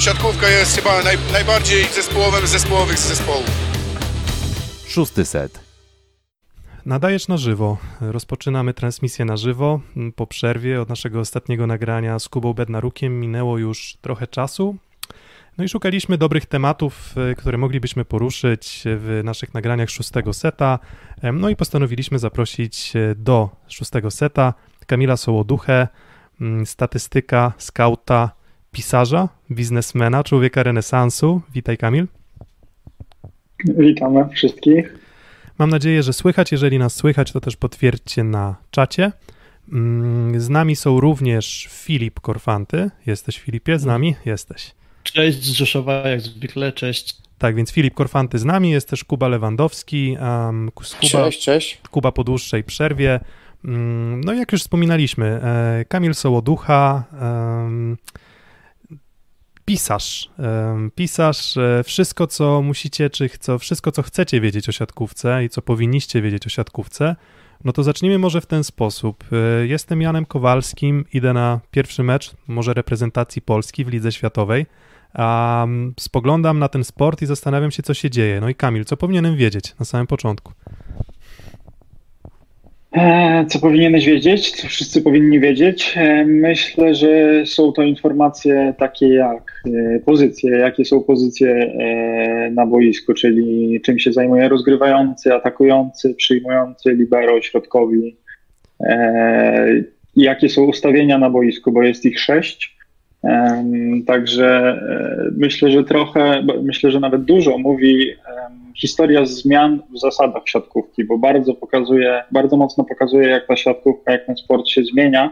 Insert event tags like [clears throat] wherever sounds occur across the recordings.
siatkówka jest chyba naj, najbardziej zespołowym z zespołowych z zespołów. Szósty set. Nadajesz na żywo. Rozpoczynamy transmisję na żywo. Po przerwie od naszego ostatniego nagrania z Kubą Bednarukiem minęło już trochę czasu. No i szukaliśmy dobrych tematów, e, które moglibyśmy poruszyć w naszych nagraniach szóstego seta. No i postanowiliśmy zaprosić e, do szóstego seta Kamila Sołoduchę, mm, statystyka, skauta, pisarza, biznesmena, człowieka renesansu. Witaj Kamil. Witamy wszystkich. Mam nadzieję, że słychać. Jeżeli nas słychać, to też potwierdźcie na czacie. Mm, z nami są również Filip Korfanty. Jesteś Filipie z nami? Jesteś. Cześć z Rzeszowa, jak zwykle, cześć. Tak, więc Filip Korfanty z nami, jest też Kuba Lewandowski. Um, Kuba, cześć, cześć. Kuba po dłuższej przerwie. Um, no jak już wspominaliśmy, e, Kamil Sołoducha, um, pisarz, pisarz, e, wszystko co musicie, czy co, wszystko co chcecie wiedzieć o siatkówce i co powinniście wiedzieć o siatkówce, no to zacznijmy może w ten sposób. E, jestem Janem Kowalskim, idę na pierwszy mecz, może reprezentacji Polski w Lidze Światowej, a spoglądam na ten sport i zastanawiam się, co się dzieje. No i Kamil, co powinienem wiedzieć na samym początku? E, co powinieneś wiedzieć? Co wszyscy powinni wiedzieć? E, myślę, że są to informacje takie jak e, pozycje, jakie są pozycje na boisku, czyli czym się zajmuje rozgrywający, atakujący, przyjmujący, libero, środkowi, jakie są ustawienia na boisku, bo jest ich sześć. Także myślę, że trochę, myślę, że nawet dużo mówi historia zmian w zasadach siatkówki, bo bardzo pokazuje, bardzo mocno pokazuje, jak ta siatkówka, jak ten sport się zmienia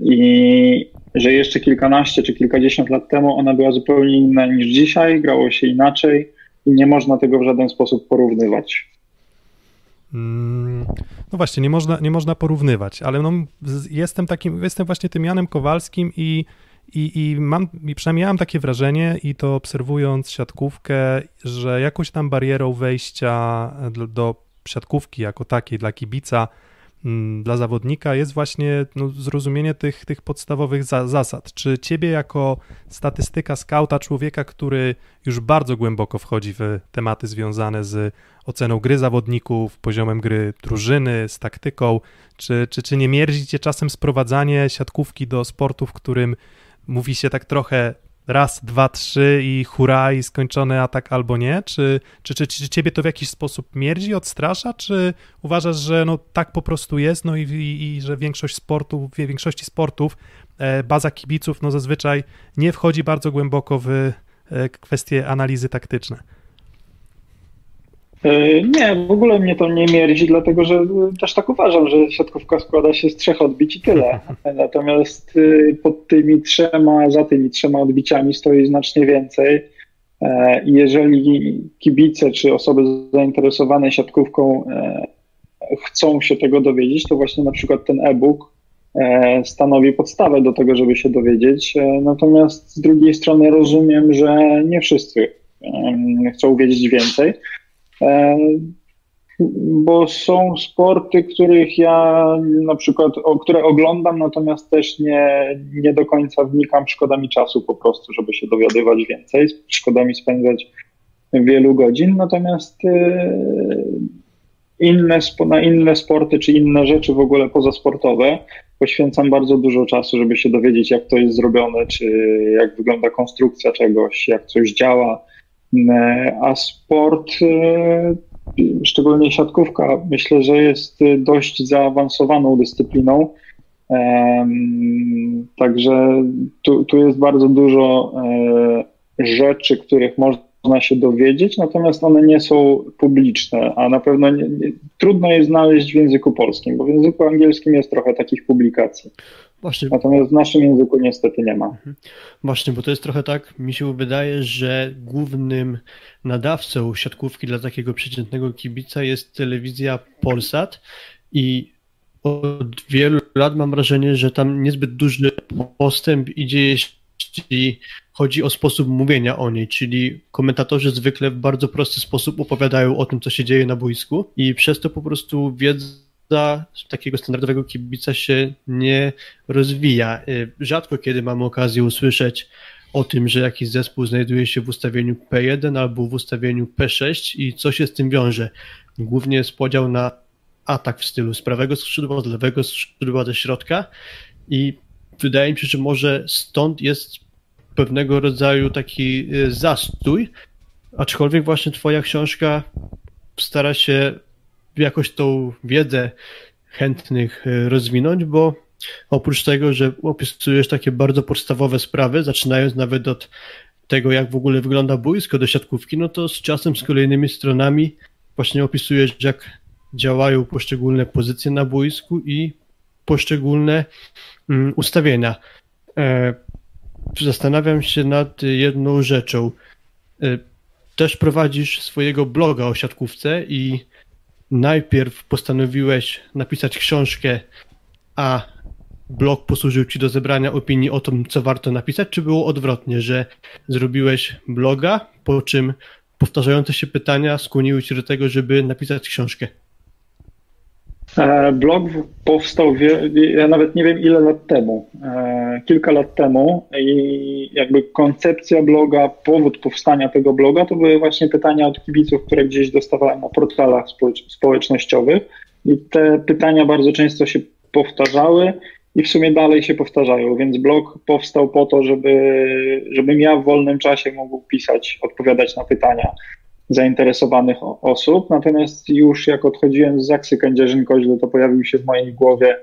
i że jeszcze kilkanaście czy kilkadziesiąt lat temu ona była zupełnie inna niż dzisiaj, grało się inaczej i nie można tego w żaden sposób porównywać. Mm, no właśnie, nie można, nie można porównywać, ale no, jestem takim, jestem właśnie tym Janem Kowalskim i i, i mam, i przynajmniej ja mam takie wrażenie, i to obserwując siatkówkę, że jakąś tam barierą wejścia do, do siatkówki jako takiej dla kibica, mm, dla zawodnika jest właśnie no, zrozumienie tych, tych podstawowych za, zasad. Czy ciebie jako statystyka, skauta, człowieka, który już bardzo głęboko wchodzi w tematy związane z oceną gry zawodników, poziomem gry drużyny, z taktyką, czy, czy, czy nie mierzi cię czasem sprowadzanie siatkówki do sportu, w którym mówi się tak trochę raz, dwa, trzy i hura i skończony atak albo nie? Czy, czy, czy, czy ciebie to w jakiś sposób mierdzi, odstrasza, czy uważasz, że no tak po prostu jest, no i, i, i że większość sportów, w większości sportów e, baza kibiców no zazwyczaj nie wchodzi bardzo głęboko w e, kwestie analizy taktyczne? E, nie, w ogóle mnie to nie mierdzi, dlatego że też tak uważam, że siatkówka składa się z trzech odbić i tyle. [laughs] Natomiast y, pod tymi trzema, za tymi trzema odbiciami stoi znacznie więcej. E, I jeżeli kibice czy osoby zainteresowane siatkówką e, chcą się tego dowiedzieć, to właśnie na przykład ten e-book stanowi podstawę do tego, żeby się dowiedzieć. Natomiast z drugiej strony rozumiem, że nie wszyscy chcą wiedzieć więcej. Bo są sporty, których ja na przykład, o, które oglądam, natomiast też nie, nie do końca wnikam, szkoda mi czasu po prostu, żeby się dowiadywać więcej, szkoda mi spędzać wielu godzin, natomiast e, inne, na inne sporty czy inne rzeczy w ogóle pozasportowe poświęcam bardzo dużo czasu, żeby się dowiedzieć, jak to jest zrobione, czy jak wygląda konstrukcja czegoś, jak coś działa, a sport, e, szczególnie siatkówka, myślę, że jest dość zaawansowaną dyscypliną. Także tu, tu jest bardzo dużo e, rzeczy, których można się dowiedzieć, natomiast one nie są publiczne, a na pewno nie, nie, trudno je znaleźć w języku polskim, bo w języku angielskim jest trochę takich publikacji. Właśnie. Natomiast w naszym języku niestety nie ma. Mhm. Właśnie, bo to jest trochę tak, mi się wydaje, że głównym nadawcą siatkówki dla takiego przeciętnego kibica jest telewizja Polsat i od wielu lat mam wrażenie, że tam niezbyt duży postęp idzie, jeśli chodzi o sposób mówienia o niej, czyli komentatorzy zwykle w bardzo prosty sposób opowiadają o tym, co się dzieje na boisku i przez to po prostu wiedza dla takiego standardowego kibica się nie rozwija. Y, rzadko kiedy mamy okazję usłyszeć o tym, że jakiś zespół znajduje się w ustawieniu P1 albo w ustawieniu P6 i co się z tym wiąże. Głównie jest podział na atak w stylu z prawego skrzydła, z lewego skrzydła, ze środka i wydaje mi się, że może stąd jest pewnego rodzaju taki y, zastój, aczkolwiek właśnie twoja książka stara się jakoś tą wiedzę chętnych y, rozwinąć, bo oprócz tego, że opisujesz takie bardzo podstawowe sprawy, zaczynając nawet od tego, jak w ogóle wygląda boisko do siatkówki, no to z czasem, z kolejnymi stronami właśnie opisujesz, jak działają poszczególne pozycje na boisku i poszczególne mm, ustawienia. E, zastanawiam się nad jedną rzeczą. E, też prowadzisz swojego bloga o siatkówce i najpierw postanowiłeś napisać książkę, a blog posłużył ci do zebrania opinii o tym, co warto napisać, czy było odwrotnie, że zrobiłeś bloga, po czym powtarzające się pytania skłoniły cię do tego, żeby napisać książkę? E, blog powstał, ja nawet nie wiem ile lat temu, e, kilka lat temu i jakby koncepcja bloga, powód powstania tego bloga to były właśnie pytania od kibiców, które gdzieś dostawałem na portalach społecznościowych. I te pytania bardzo często się powtarzały i w sumie dalej się powtarzają, więc blog powstał po to, żeby, żebym ja w wolnym czasie mógł pisać, odpowiadać na pytania zainteresowanych osób. Natomiast już jak odchodziłem z Zaksy Kędzierzyn-Koźle, to pojawił się w mojej głowie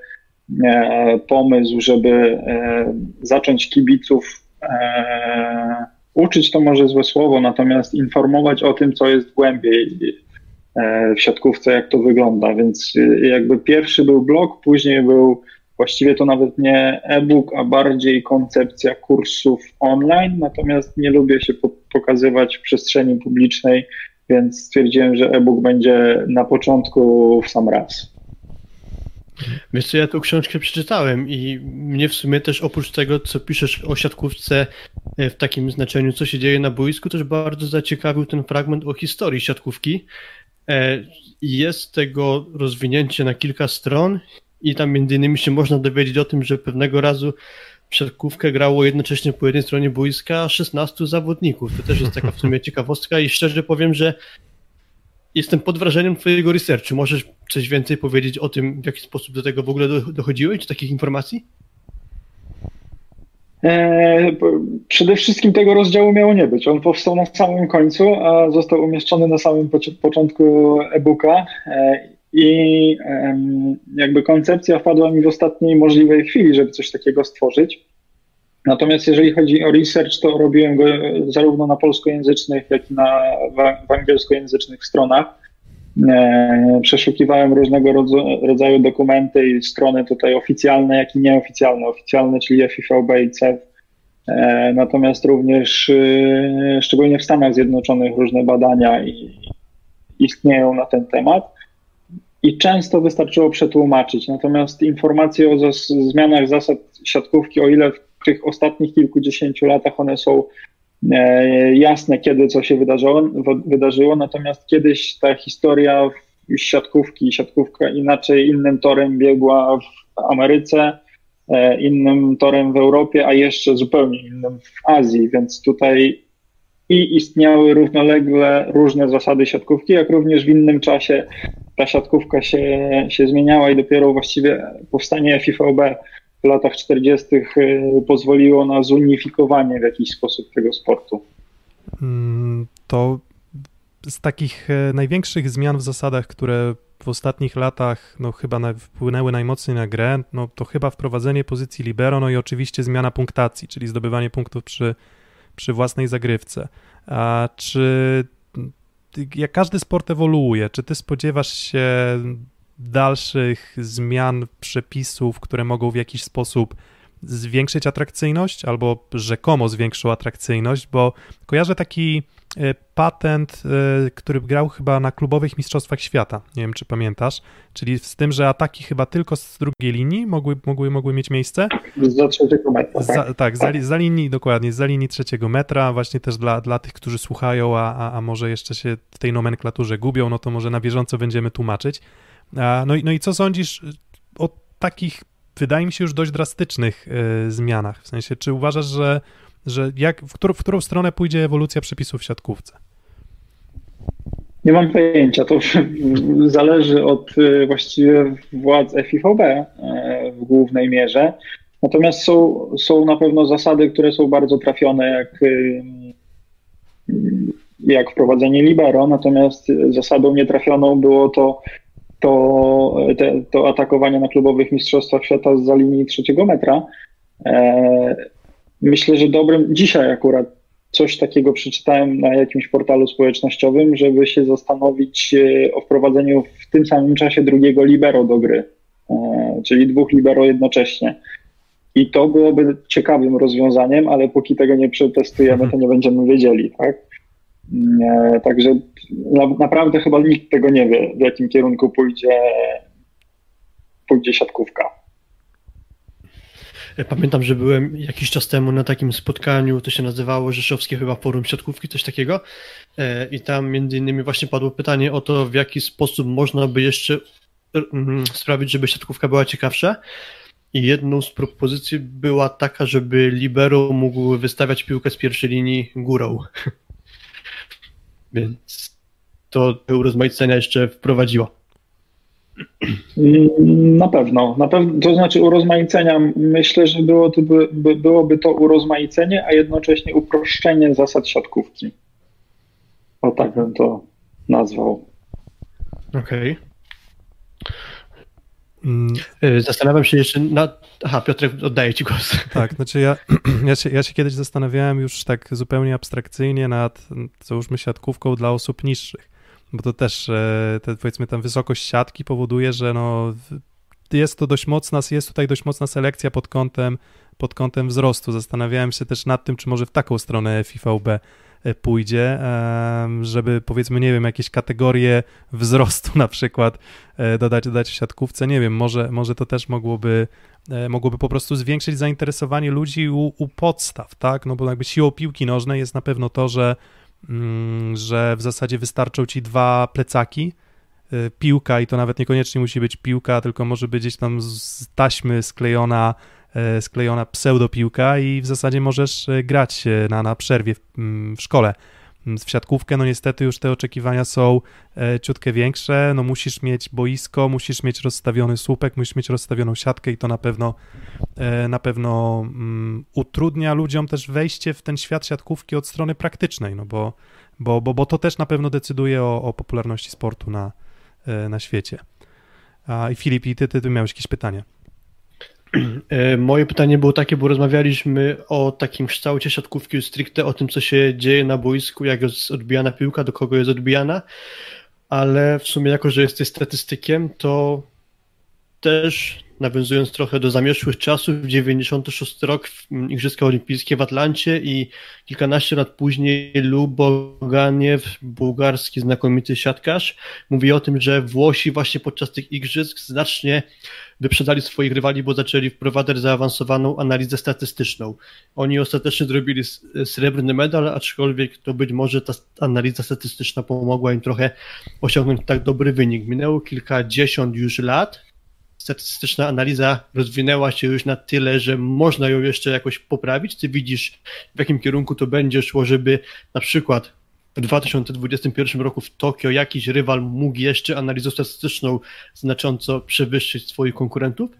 e, pomysł, żeby e, zacząć kibiców e, uczyć to może złe słowo, natomiast informować o tym, co jest głębiej w siatkówce, jak to wygląda. Więc jakby pierwszy był blog, później był Właściwie to nawet nie e-book, a bardziej koncepcja kursów online, natomiast nie lubię się pokazywać w przestrzeni publicznej, więc stwierdziłem, że e-book będzie na początku w sam raz. Wiesz co, ja tą książkę przeczytałem i mnie w sumie też oprócz tego, co piszesz o siatkówce e, w takim znaczeniu, co się dzieje na boisku, też bardzo zaciekawił ten fragment o historii siatkówki. E, jest tego rozwinięcie na kilka stron i tam między innymi się można dowiedzieć o tym, że pewnego razu siatkówkę grało jednocześnie po jednej stronie boiska 16 zawodników. To też jest taka w sumie [laughs] ciekawostka i szczerze powiem, że jestem pod wrażeniem twojego researchu. Możesz coś więcej powiedzieć o tym, w jaki sposób do tego w ogóle dochodziłeś, czy takich informacji? E, przede wszystkim tego rozdziału miało nie być. On powstał na samym końcu, a został umieszczony na samym początku e-booka. I jakby koncepcja wpadła mi w ostatniej możliwej chwili, żeby coś takiego stworzyć. Natomiast jeżeli chodzi o research, to robiłem go zarówno na polskojęzycznych, jak i na, w angielskojęzycznych stronach. E, przeszukiwałem różnego rodzaju dokumenty i strony tutaj oficjalne, jak i nieoficjalne. Oficjalne, czyli FIVB i CEF. Natomiast również, e, szczególnie w Stanach Zjednoczonych, różne badania istnieją na ten temat i często wystarczyło przetłumaczyć. Natomiast informacje o zas zmianach zasad siatkówki, o ile w tych ostatnich kilkudziesięciu latach one są e, jasne, kiedy co się wydarzyło, wydarzyło, natomiast kiedyś ta historia siatkówki, siatkówka inaczej, innym torem biegła w Ameryce, e, innym torem w Europie, a jeszcze zupełnie innym w Azji, więc tutaj i istniały równolegle różne zasady siatkówki, jak również w innym czasie ta siatkówka się, się zmieniała i dopiero właściwie powstanie FIVB w latach 40. Y, pozwoliło na zunifikowanie w jakiś sposób tego sportu. Mm, to z takich e, największych zmian w zasadach, które w ostatnich latach no, chyba wpłynęły najmocniej na grę, no, to chyba wprowadzenie pozycji libero, no i oczywiście zmiana punktacji, czyli zdobywanie punktów przy, przy własnej zagrywce. A czy jak każdy sport ewoluuje, czy ty spodziewasz się dalszych zmian przepisów, które mogą w jakiś sposób zwiększyć atrakcyjność albo rzekomo zwiększą atrakcyjność, bo kojarzę taki patent, e, który grał chyba na klubowych mistrzostwach świata, nie wiem czy pamiętasz, czyli z tym, że ataki chyba tylko z drugiej linii mogły, mogły, mogły mieć miejsce. Za trzeciego metra. Tak, za, tak za, za, linii, dokładnie, za linii trzeciego metra, właśnie też dla, dla tych, którzy słuchają, a, a, a może jeszcze się w tej nomenklaturze gubią, no to może na bieżąco będziemy tłumaczyć. No i, no i co sądzisz o takich wydaje mi się, już dość drastycznych y, zmianach. W sensie, czy uważasz, że że jak, w, którą, w którą stronę pójdzie ewolucja przepisów w siatkówce? Nie mam pojęcia. To [laughs] zależy od y, właściwie władz FIVB e, w głównej mierze. Natomiast są, są na pewno zasady, które są bardzo trafione, jak, y, jak wprowadzenie libero. Natomiast zasadą nietrafioną było to, to, te, to atakowanie na klubowych mistrzostwach świata za linii trzeciego metra. Myślę, że dobrym dzisiaj akurat coś takiego przeczytałem na jakimś portalu społecznościowym, żeby się zastanowić e, o wprowadzeniu w tym samym czasie drugiego libero do gry, e, czyli dwóch libero jednocześnie. I to byłoby ciekawym rozwiązaniem, ale póki tego nie przetestujemy, to nie będziemy wiedzieli, tak? E, także naprawdę chyba nikt tego nie wie, w jakim kierunku pójdzie, pójdzie siatkówka. Pamiętam, że byłem jakiś czas temu na takim spotkaniu, to się nazywało Rzeszowskie chyba Forum Siatkówki, coś takiego. E, I tam między innymi właśnie padło pytanie o to, w jaki sposób można by jeszcze mm, sprawić, żeby siatkówka była ciekawsza. I jedną z propozycji była taka, żeby libero mógł wystawiać piłkę z pierwszej linii górą. [laughs] Więc to urozmaicenia jeszcze wprowadziło. Mm, na pewno, na pewno, to znaczy urozmaicenia, myślę, że było to, by, byłoby to urozmaicenie, a jednocześnie uproszczenie zasad siatkówki. O tak bym to nazwał. Okej. Okay. Zastanawiam się jeszcze nad. Aha, Piotrek, oddaję Ci głos. Tak, znaczy ja, [clears throat] ja, się, ja się kiedyś zastanawiałem już tak zupełnie abstrakcyjnie nad, załóżmy, siatkówką dla osób niższych bo to też, e, te, powiedzmy, tam wysokość siatki powoduje, że no, jest to dość mocna, jest tutaj dość mocna selekcja pod kątem, pod kątem wzrostu. Zastanawiałem się też nad tym, czy może w taką stronę FIVB e, pójdzie, żeby powiedzmy, nie wiem, jakieś kategorie wzrostu na przykład e, dodać, dodać w siatkówce, nie wiem, może, może to też mogłoby, mogłoby po prostu zwiększyć zainteresowanie ludzi u, u podstaw, tak, no bo jakby siłą piłki nożnej jest na pewno to, że że w zasadzie wystarczą ci dwa plecaki, y, piłka i to nawet niekoniecznie musi być piłka, tylko może być gdzieś tam z taśmy sklejona, y, sklejona pseudopiłka i w zasadzie możesz y, grać na, na przerwie w, mm, w szkole w siatkówkę, no niestety już te oczekiwania są e, ciutkę większe, no musisz mieć boisko, musisz mieć rozstawiony słupek, musisz mieć rozstawioną siatkę i to na pewno e, na pewno um, utrudnia ludziom też wejście w ten świat siatkówki od strony praktycznej, no bo, bo, bo, bo to też na pewno decyduje o, o popularności sportu na, e, na świecie. A, I Filip, i ty, ty, ty miałeś jakieś pytanie? E, moje pytanie było takie, bo rozmawialiśmy o takim kształcie siatkówki stricte, o tym, co się dzieje na boisku, jak jest odbijana piłka, do kogo jest odbijana, ale w sumie jako, że jesteś statystykiem, to też nawiązując trochę do zamieszłych czasów, 96 rok Igrzyska Olimpijskie w Atlancie i kilkanaście lat później Luboganiew, bułgarski znakomity siatkarz, mówi o tym, że Włosi właśnie podczas tych igrzysk znacznie wyprzedzali swoich rywali, bo zaczęli wprowadzać zaawansowaną analizę statystyczną. Oni ostatecznie zrobili srebrny medal, aczkolwiek to być może ta analiza statystyczna pomogła im trochę osiągnąć tak dobry wynik. Minęło kilkadziesiąt już lat, statystyczna analiza rozwinęła się już na tyle, że można ją jeszcze jakoś poprawić? Ty widzisz, w jakim kierunku to będzie szło, żeby na przykład w 2021 roku w Tokio jakiś rywal mógł jeszcze analizą statystyczną znacząco przewyższyć swoich konkurentów?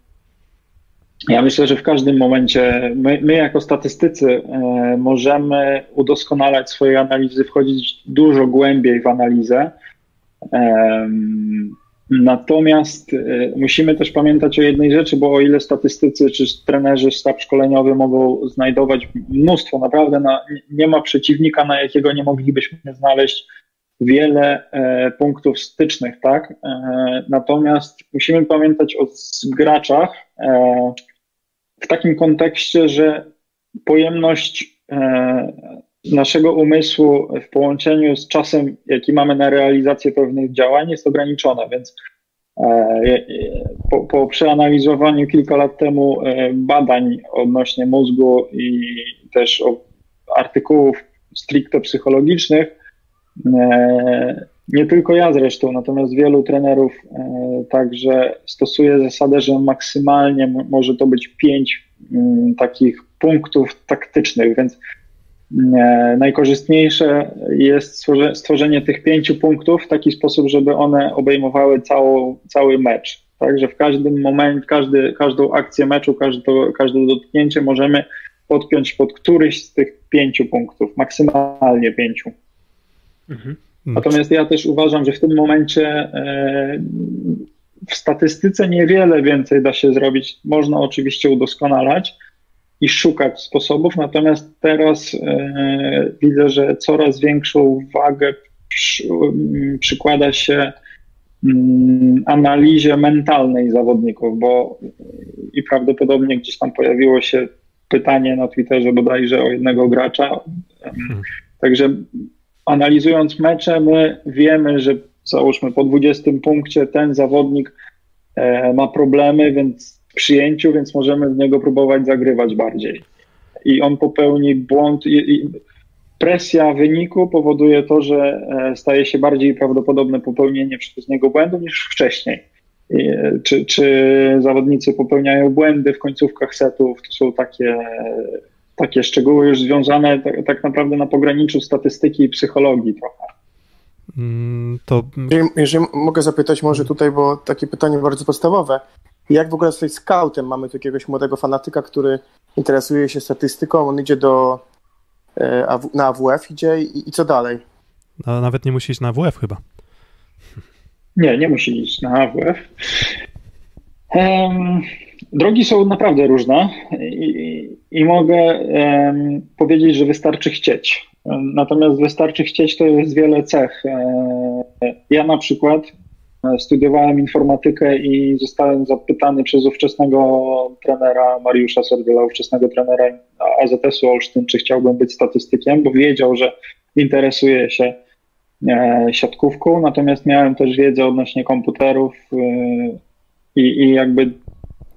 Ja myślę, że w każdym momencie my, my jako statystycy e, możemy udoskonalać swoje analizy, wchodzić dużo głębiej w analizę. E, Natomiast y, musimy też pamiętać o jednej rzeczy, bo o ile statystycy czy trenerzy, sztab szkoleniowy mogą znajdować mnóstwo, naprawdę na, nie ma przeciwnika, na jakiego nie moglibyśmy znaleźć wiele e, punktów stycznych, tak? E, natomiast musimy pamiętać o graczach e, w takim kontekście, że pojemność e, naszego umysłu w połączeniu z czasem, jaki mamy na realizację pewnych działań, jest ograniczone, więc e, po, po przeanalizowaniu kilka lat temu e, badań odnośnie mózgu i też artykułów stricte psychologicznych, e, nie tylko ja zresztą, natomiast wielu trenerów także stosuje zasadę, że maksymalnie może to być pięć takich punktów taktycznych, więc najkorzystniejsze jest stworze- stworzenie tych pięciu punktów w taki sposób, żeby one obejmowały całą, cały mecz. Także w każdym momencie, każdy, każdą akcję meczu, każde, każde dotknięcie możemy podpiąć pod któryś z tych pięciu punktów, maksymalnie pięciu. Mhm. Natomiast ja też uważam, że w tym momencie e, w statystyce niewiele więcej da się zrobić. Można oczywiście udoskonalać i szukać sposobów, natomiast teraz e, widzę, że coraz większą wagę przy, m, przykłada się mm, analizie mentalnej zawodników, bo i prawdopodobnie gdzieś tam pojawiło się pytanie na Twitterze bodajże o jednego gracza. Em, Także analizując mecze, my wiemy, że załóżmy po 20 punkcie ten zawodnik e, ma problemy więc przyjęciu, więc możemy w niego próbować zagrywać bardziej. I on popełni błąd. I, i presja wyniku powoduje to, że e, staje się bardziej prawdopodobne popełnienie przez niego błędu niż wcześniej. I, e, czy, czy zawodnicy popełniają błędy w końcówkach setów? To są takie takie szczegóły już związane tak, tak naprawdę na pograniczu statystyki i psychologii trochę. Mm, To Jeżeli, jeżeli mogę zapytać może tutaj, bo takie pytanie bardzo podstawowe. Jak w ogóle jesteś scoutem? Mamy tu jakiegoś młodego fanatyka, który interesuje się statystyką, on idzie do e, na AWF idzie i, i co dalej? no, nawet nie musi iść na WF chyba. Nie, nie musi iść na AWF. Em, drogi są naprawdę różne i, i mogę em, powiedzieć, że wystarczy chcieć. Natomiast wystarczy chcieć to jest wiele cech. E, Ja na przykład studiowałem informatykę i zostałem zapytany przez ówczesnego trenera Mariusza Serwiela, ówczesnego trenera AZS-u Olsztyn, czy chciałbym być statystykiem, bo wiedział, że interesuje się e, siatkówką, natomiast miałem też wiedzę odnośnie komputerów e, i, i jakby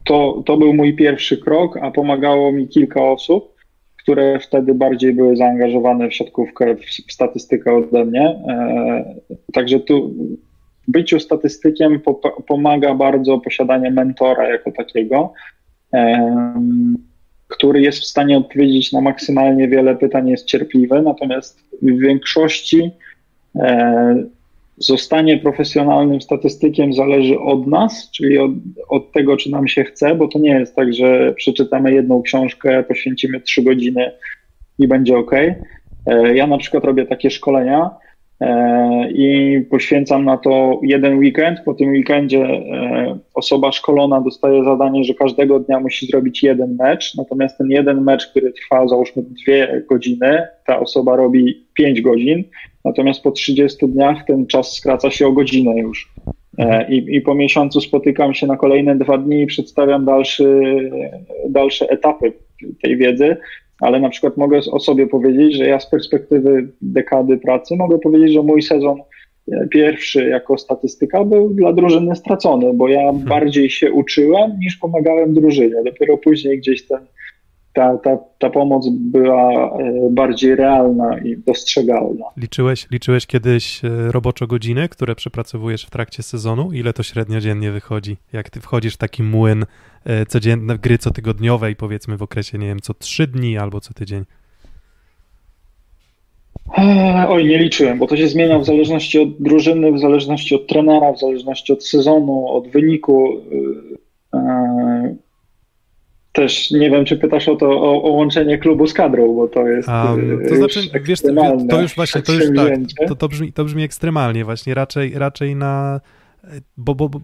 to, to był mój pierwszy krok, a pomagało mi kilka osób, które wtedy bardziej były zaangażowane w siatkówkę, w, statystykę ode mnie. E, Także tu byciu statystykiem po- pomaga bardzo posiadanie mentora jako takiego, który jest w stanie odpowiedzieć na maksymalnie wiele pytań, jest cierpliwy, natomiast w większości e, zostanie profesjonalnym statystykiem zależy od nas, czyli od, od tego, czy nam się chce, bo to nie jest tak, że przeczytamy jedną książkę, poświęcimy trzy godziny i będzie ok. Ja na przykład robię takie szkolenia e, i poświęcam na to jeden weekend. Po tym weekendzie e, osoba szkolona dostaje zadanie, że każdego dnia musi zrobić jeden mecz, natomiast ten jeden mecz, który trwa załóżmy dwie godziny, ta osoba robi pięć godzin, natomiast po 30 dniach ten czas skraca się o godzinę już. E, I, I po miesiącu spotykam się na kolejne dwa dni i przedstawiam dalszy, dalsze etapy tej wiedzy, ale na przykład mogę o sobie powiedzieć, że ja z perspektywy dekady pracy mogę powiedzieć, że mój sezon e, pierwszy jako statystyka był dla drużyny stracony, bo ja bardziej się uczyłem niż pomagałem drużynie. Dopiero później gdzieś ten, ta, ta, ta pomoc była e, bardziej realna i dostrzegalna. Liczyłeś, liczyłeś kiedyś e, roboczo godziny, które przepracowujesz w trakcie sezonu? Ile to średnio dziennie wychodzi? Jak ty wchodzisz w taki młyn e, codzienne, gry cotygodniowej, powiedzmy w okresie, nie wiem, co trzy dni albo co tydzień? Oj, nie liczyłem, bo to się zmienia w zależności od drużyny, w zależności od trenera, w zależności od sezonu, od wyniku. Też nie wiem, czy pytasz o to, o, o łączenie klubu z kadrą, bo to jest. A, to znaczy, już wiesz, to, już właśnie, to już tak, to, to, brzmi, to brzmi ekstremalnie właśnie, raczej, raczej na, bo, bo, bo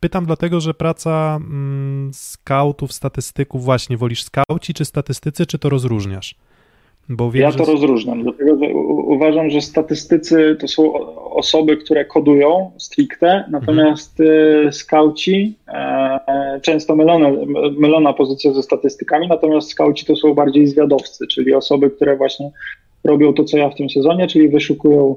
pytam dlatego, że praca mm, skautów, statystyków właśnie, wolisz skauci czy statystycy, czy to rozróżniasz? Bo wiem, Ja że... to rozróżniam, dlatego że uważam, że statystycy to są osoby, które kodują stricte, natomiast y, skauci, e, e, często mylone, mylona pozycja ze statystykami, natomiast skauci to są bardziej zwiadowcy, czyli osoby, które właśnie robią to, co ja w tym sezonie, czyli wyszukują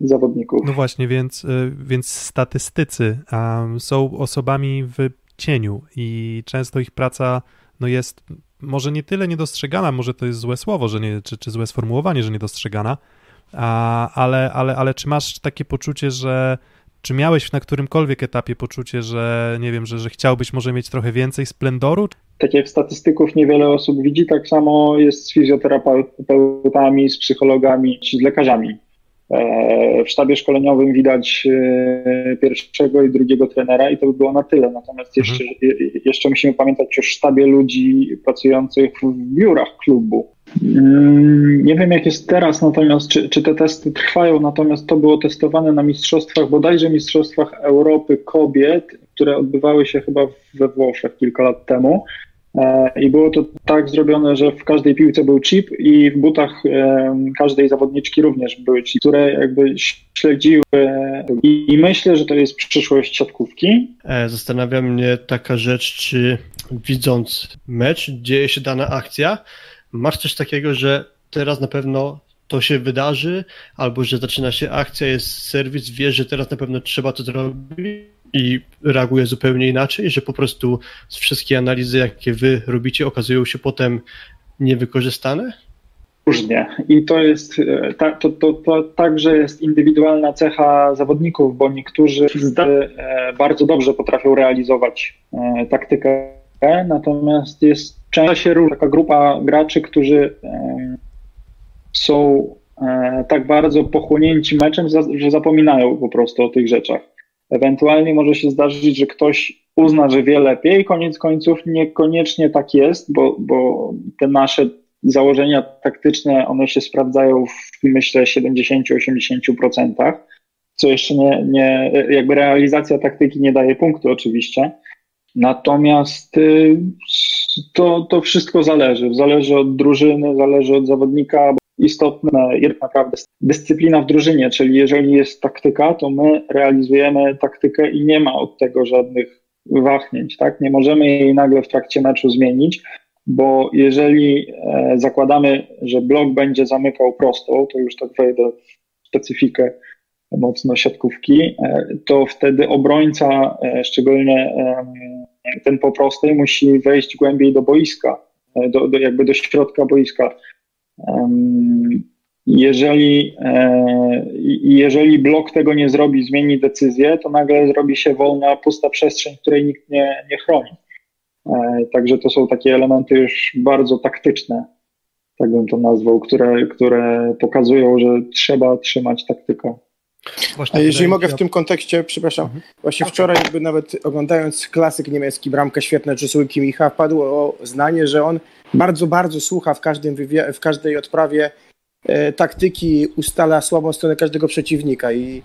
zawodników. No właśnie, więc, y, więc statystycy um, są osobami w cieniu i często ich praca no jest może nie tyle niedostrzegana, może to jest złe słowo, że nie, czy, czy złe sformułowanie, że niedostrzegana, a, ale, ale, ale czy masz takie poczucie, że Czy miałeś na którymkolwiek etapie poczucie, że nie wiem, że, że chciałbyś może mieć trochę więcej splendoru? Tak jak statystyków niewiele osób widzi, tak samo jest z fizjoterapeutami, z psychologami czy z lekarzami. E, w sztabie szkoleniowym widać e, pierwszego i drugiego trenera i to by było na tyle. Natomiast jeszcze, jeszcze musimy pamiętać o sztabie ludzi pracujących w biurach klubu. Mm, Nie wiem, jak jest teraz, natomiast czy, czy te testy trwają, natomiast to było testowane na mistrzostwach, bodajże mistrzostwach Europy kobiet, które odbywały się chyba we Włoszech kilka lat temu. E, I było to tak zrobione, że w każdej piłce był chip i w butach e, każdej zawodniczki również były chipy, które jakby śledziły. I i myślę, że to jest przyszłość siatkówki. E, Zastanawia mnie taka rzecz, czy widząc mecz, dzieje się dana akcja, masz coś takiego, że teraz na pewno to się wydarzy, albo że zaczyna się akcja, jest serwis, wiesz, że teraz na pewno trzeba to zrobić i reaguje zupełnie inaczej, że po prostu wszystkie analizy, jakie wy robicie, okazują się potem niewykorzystane? Różnie. I to jest, e, ta, to, to, to także jest indywidualna cecha zawodników, bo niektórzy zda- e, bardzo dobrze potrafią realizować e, taktykę, natomiast jest często się taka grupa graczy, którzy e, są e, tak bardzo pochłonięci meczem, za- że zapominają po prostu o tych rzeczach. Ewentualnie może się zdarzyć, że ktoś uzna, że wie lepiej, koniec końców niekoniecznie tak jest, bo, bo te nasze założenia taktyczne, one się sprawdzają w myślę 70-80%, co jeszcze nie, nie, jakby realizacja taktyki nie daje punktu oczywiście. Natomiast y, to, to wszystko zależy. Zależy od drużyny, zależy od zawodnika. Istotne jest naprawdę dyscyplina w drużynie, czyli jeżeli jest taktyka, to my realizujemy taktykę i nie ma od tego żadnych wahnięć. Tak? Nie możemy jej nagle w trakcie meczu zmienić, bo jeżeli e, zakładamy, że blok będzie zamykał prostą, to już tak wejdę w specyfikę mocno siatkówki, e, to wtedy obrońca, e, szczególnie ten po prostej, musi wejść głębiej do boiska, do, do, jakby do środka boiska. Jeżeli, e, jeżeli blok tego nie zrobi, zmieni decyzję, to nagle zrobi się wolna, pusta przestrzeń, której nikt nie, nie chroni. E, Także to są takie elementy już bardzo taktyczne, tak bym to nazwał, które, które pokazują, że trzeba trzymać taktykę. Właśnie A jeżeli mogę w tym kontekście, przepraszam, właśnie wczoraj jakby nawet oglądając klasyk niemiecki, bramka świetna Joshua Kimicha, padło zdanie, że on bardzo, bardzo słucha w, każdym w każdej odprawie e, taktyki, ustala słabą stronę każdego przeciwnika i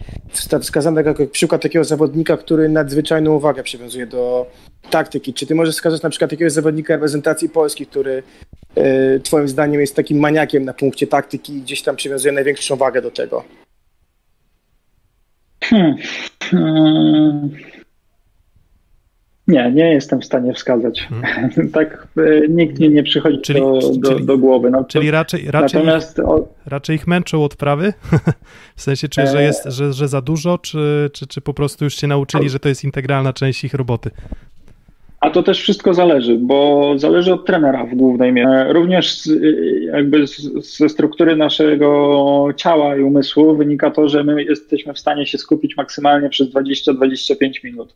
wskazano jako przykład takiego zawodnika, który nadzwyczajną uwagę przywiązuje do taktyki. Czy ty możesz wskazać na przykład takiego zawodnika reprezentacji Polski, który e, twoim zdaniem jest takim maniakiem na punkcie taktyki i gdzieś tam przywiązuje największą wagę do tego? Hmm. Hmm. Nie, nie jestem w stanie wskazać. [laughs] tak e, nikt mi nie przychodzi Czyli- do, do, czyli- do głowy. No, Czyli raczej, raczej, natomiast raczej ich męczą odprawy? [laughs] w sensie, czy że, jest, że, że za dużo, czy, czy, czy po prostu już się nauczyli, że to jest integralna część ich roboty? A to też wszystko zależy, bo zależy od trenera w głównej mierze. Również z, jakby z, ze struktury naszego ciała i umysłu wynika to, że my jesteśmy w stanie się skupić maksymalnie przez 20-25 minut.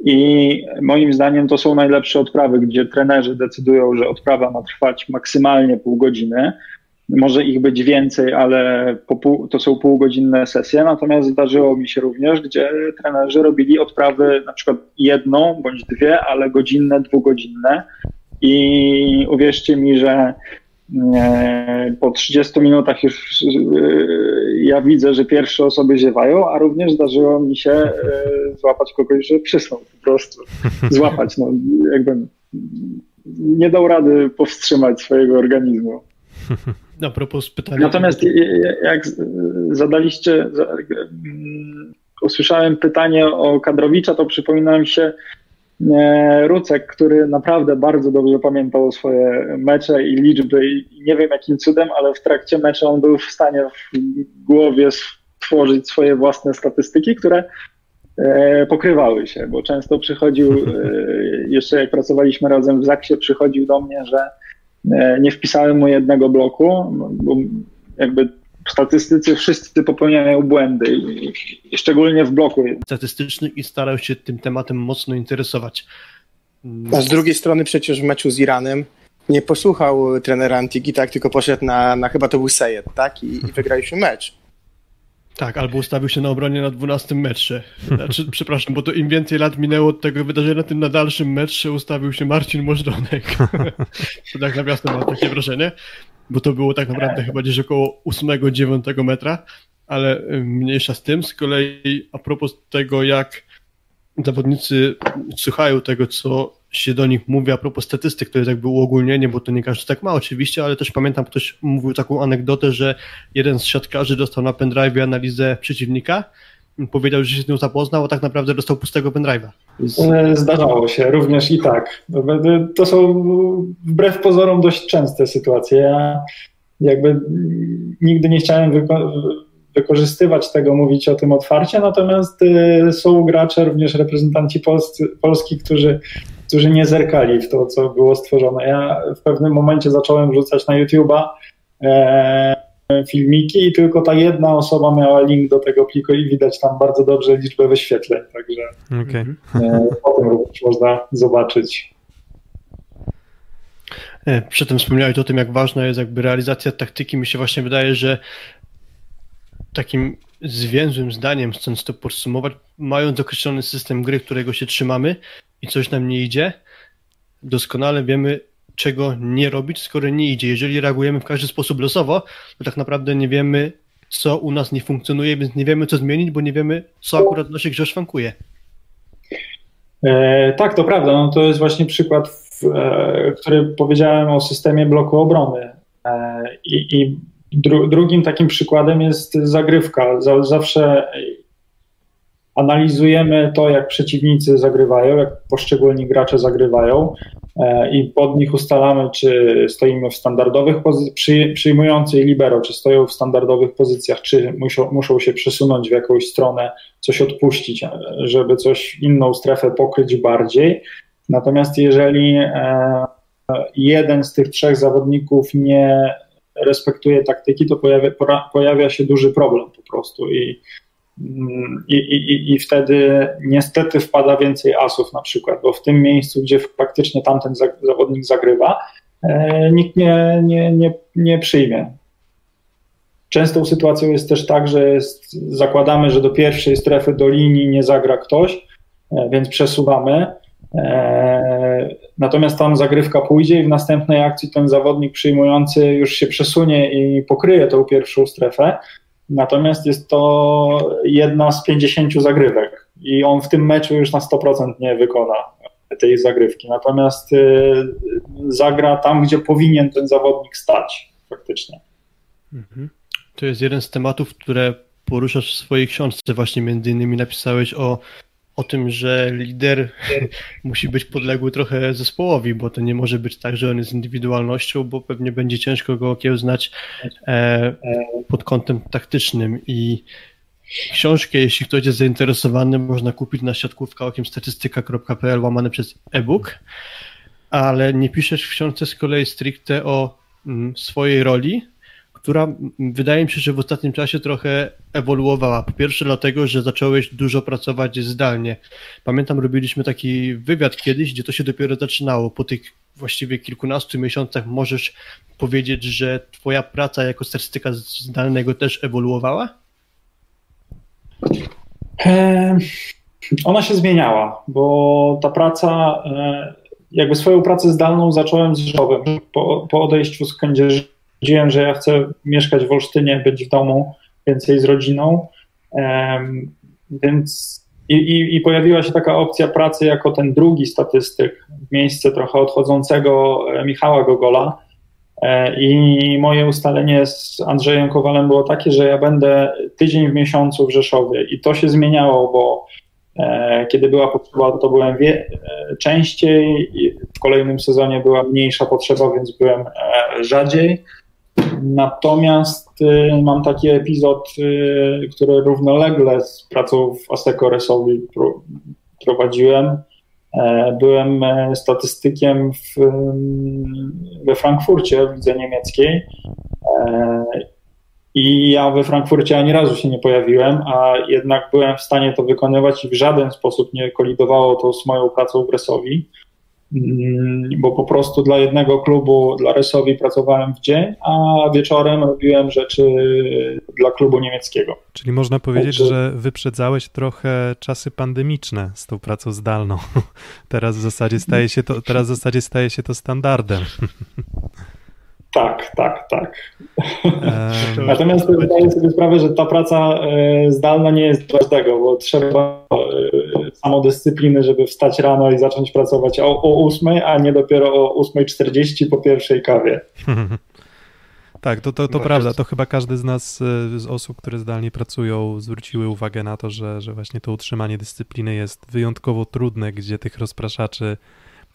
I moim zdaniem to są najlepsze odprawy, gdzie trenerzy decydują, że odprawa ma trwać maksymalnie pół godziny. Może ich być więcej, ale pół, to są półgodzinne sesje. Natomiast zdarzyło mi się również, gdzie trenerzy robili odprawy na przykład jedną bądź dwie, ale godzinne, dwugodzinne. I uwierzcie mi, że po 30 minutach już e, ja widzę, że pierwsze osoby ziewają, a również zdarzyło mi się e, złapać kogoś, że przysnął po prostu. Złapać, no jakby nie dał rady powstrzymać swojego organizmu. A propos pytania. Natomiast e, jak zadaliście, za- usłyszałem pytanie o Kadrowicza, to przypomina mi się e, Rucek, który naprawdę bardzo dobrze pamiętał swoje mecze i liczby i nie wiem jakim cudem, ale w trakcie meczu on był w stanie w głowie stworzyć swoje własne statystyki, które e, pokrywały się, bo często przychodził, e, [laughs] jeszcze jak pracowaliśmy razem w Zaksie, przychodził do mnie, że e, nie wpisałem mu jednego bloku, bo jakby statystycy wszyscy popełniają błędy i, i szczególnie w bloku. statystycznych i starał się tym tematem mocno interesować. A z drugiej strony przecież w meczu z Iranem nie posłuchał trenera Antiki, tak, tylko poszedł na, na chyba to był Sejed, tak, i, i wygraliśmy mecz. Tak, albo ustawił się na obronie na 12 metrze. Znaczy, [laughs] przepraszam, bo to im więcej lat minęło od tego wydarzenia, tym na dalszym metrze ustawił się Marcin Możdonek. [laughs] to tak nawiasem mam takie wrażenie, bo to było tak naprawdę chyba gdzieś około 8-9 metra, ale y, mniejsza z tym. Z kolei a propos tego, jak zawodnicy słuchają tego, co się do nich mówi a propos statystyk, to jest jakby uogólnienie, bo to nie każdy tak ma oczywiście, ale też pamiętam, ktoś mówił taką anegdotę, że jeden z siatkarzy dostał na pendrive analizę przeciwnika, powiedział, że się z nią zapoznał, a tak naprawdę dostał pustego pendrive'a. E, Zdarzało się również i tak. To są wbrew pozorom dość częste sytuacje. Ja jakby nigdy nie chciałem wyko- wykorzystywać tego, mówić o tym otwarcie, natomiast e, są gracze, również reprezentanci polscy, Polski, którzy, którzy nie zerkali w to, co było stworzone. Ja w pewnym momencie zacząłem wrzucać na YouTube'a e, filmiki i tylko ta jedna osoba miała link do tego pliku i widać tam bardzo dobrze liczbę wyświetleń, także Okej. e, potem również można zobaczyć. E, Przedtem wspomniałeś o tym, jak ważna jest jakby realizacja taktyki. Mi się właśnie wydaje, że takim zwięzłym zdaniem, chcąc to podsumować, mając określony system gry, którego się trzymamy i coś nam nie idzie, doskonale wiemy, czego nie robić, skoro nie idzie. Jeżeli reagujemy w każdy sposób losowo, to tak naprawdę nie wiemy, co u nas nie funkcjonuje, więc nie wiemy, co zmienić, bo nie wiemy, co akurat w naszej grze szwankuje. E, tak, to prawda. No, to jest właśnie przykład, w, e, który powiedziałem o systemie bloku obrony. E, I, i dru, drugim takim przykładem jest zagrywka. Za, zawsze analizujemy to, jak przeciwnicy zagrywają, jak poszczególni gracze zagrywają e, i pod nich ustalamy, czy stoimy w standardowych pozycjach, przy, przyjmujący libero, czy stoją w standardowych pozycjach, czy muszą, muszą się przesunąć w jakąś stronę, coś odpuścić, e, żeby coś, inną strefę pokryć bardziej. Natomiast jeżeli e, jeden z tych trzech zawodników nie respektuje taktyki, to pojawia, pojawia się duży problem po prostu i I, i, I wtedy niestety wpada więcej asów na przykład, bo w tym miejscu, gdzie faktycznie tamten za- zawodnik zagrywa, e, nikt nie, nie, nie, nie przyjmie. Częstą sytuacją jest też tak, że jest, zakładamy, że do pierwszej strefy, do linii nie zagra ktoś, e, więc przesuwamy. E, Natomiast tam zagrywka pójdzie i w następnej akcji ten zawodnik przyjmujący już się przesunie i pokryje tą pierwszą strefę. Natomiast jest to jedna z 50 zagrywek i on w tym meczu już na 100% nie wykona tej zagrywki. Natomiast y, zagra tam, gdzie powinien ten zawodnik stać faktycznie. To jest jeden z tematów, które poruszasz w swojej książce. Właśnie między innymi napisałeś o, o tym, że lider [laughs] musi być podległy trochę zespołowi, bo to nie może być tak, że on jest indywidualnością, bo pewnie będzie ciężko go okiełznać e, pod kątem taktycznym. I książkę, jeśli ktoś jest zainteresowany, można kupić na siatkówka8statystyka.pl łamane przez e-book, ale nie piszesz w książce z kolei stricte o mm, swojej roli, która wydaje mi się, że w ostatnim czasie trochę ewoluowała. Po pierwsze dlatego, że zacząłeś dużo pracować zdalnie. Pamiętam, robiliśmy taki wywiad kiedyś, gdzie to się dopiero zaczynało. Po tych właściwie kilkunastu miesiącach możesz powiedzieć, że twoja praca jako statystyka zdalnego też ewoluowała? Ona się zmieniała, bo ta praca, e, jakby swoją pracę zdalną zacząłem z Rzeszowem. Po, po odejściu z Kędzierzy stwierdziłem, że ja chcę mieszkać w Olsztynie, być w domu więcej z rodziną, więc i, i, i pojawiła się taka opcja pracy jako ten drugi statystyk, w miejsce trochę odchodzącego e, Michała Gogola. E, I moje ustalenie z Andrzejem Kowalem było takie, że ja będę tydzień w miesiącu w Rzeszowie i to się zmieniało, bo e, kiedy była potrzeba, to byłem częściej, w kolejnym sezonie była mniejsza potrzeba, więc byłem rzadziej. Natomiast y, mam taki epizod, y, który równolegle z pracą w Aseco Resowi pro, prowadziłem. E, Byłem e, statystykiem w, ym, we Frankfurcie w lidze niemieckiej. E, I ja we Frankfurcie ani razu się nie pojawiłem, a jednak byłem w stanie to wykonywać i w żaden sposób nie kolidowało to z moją pracą w Resowi, Mm, bo po prostu dla jednego klubu, dla Resowi pracowałem w dzień, a wieczorem robiłem rzeczy dla klubu niemieckiego. Czyli można powiedzieć, Także- że wyprzedzałeś trochę czasy pandemiczne z tą pracą zdalną. [laughs] Teraz w zasadzie staje się to, teraz w zasadzie staje się to standardem. [laughs] Tak, tak, tak. Em, [laughs] Natomiast zdaję sobie sprawę, że ta praca e, zdalna nie jest dla każdego, bo trzeba e, samodyscypliny, żeby wstać rano i zacząć pracować o, o 8, a nie dopiero o 8.40 po pierwszej kawie. [laughs] Tak, to, to, to prawda. To chyba każdy z nas, e, z osób, które zdalnie pracują, zwróciły uwagę na to, że, że właśnie to utrzymanie dyscypliny jest wyjątkowo trudne, gdzie tych rozpraszaczy,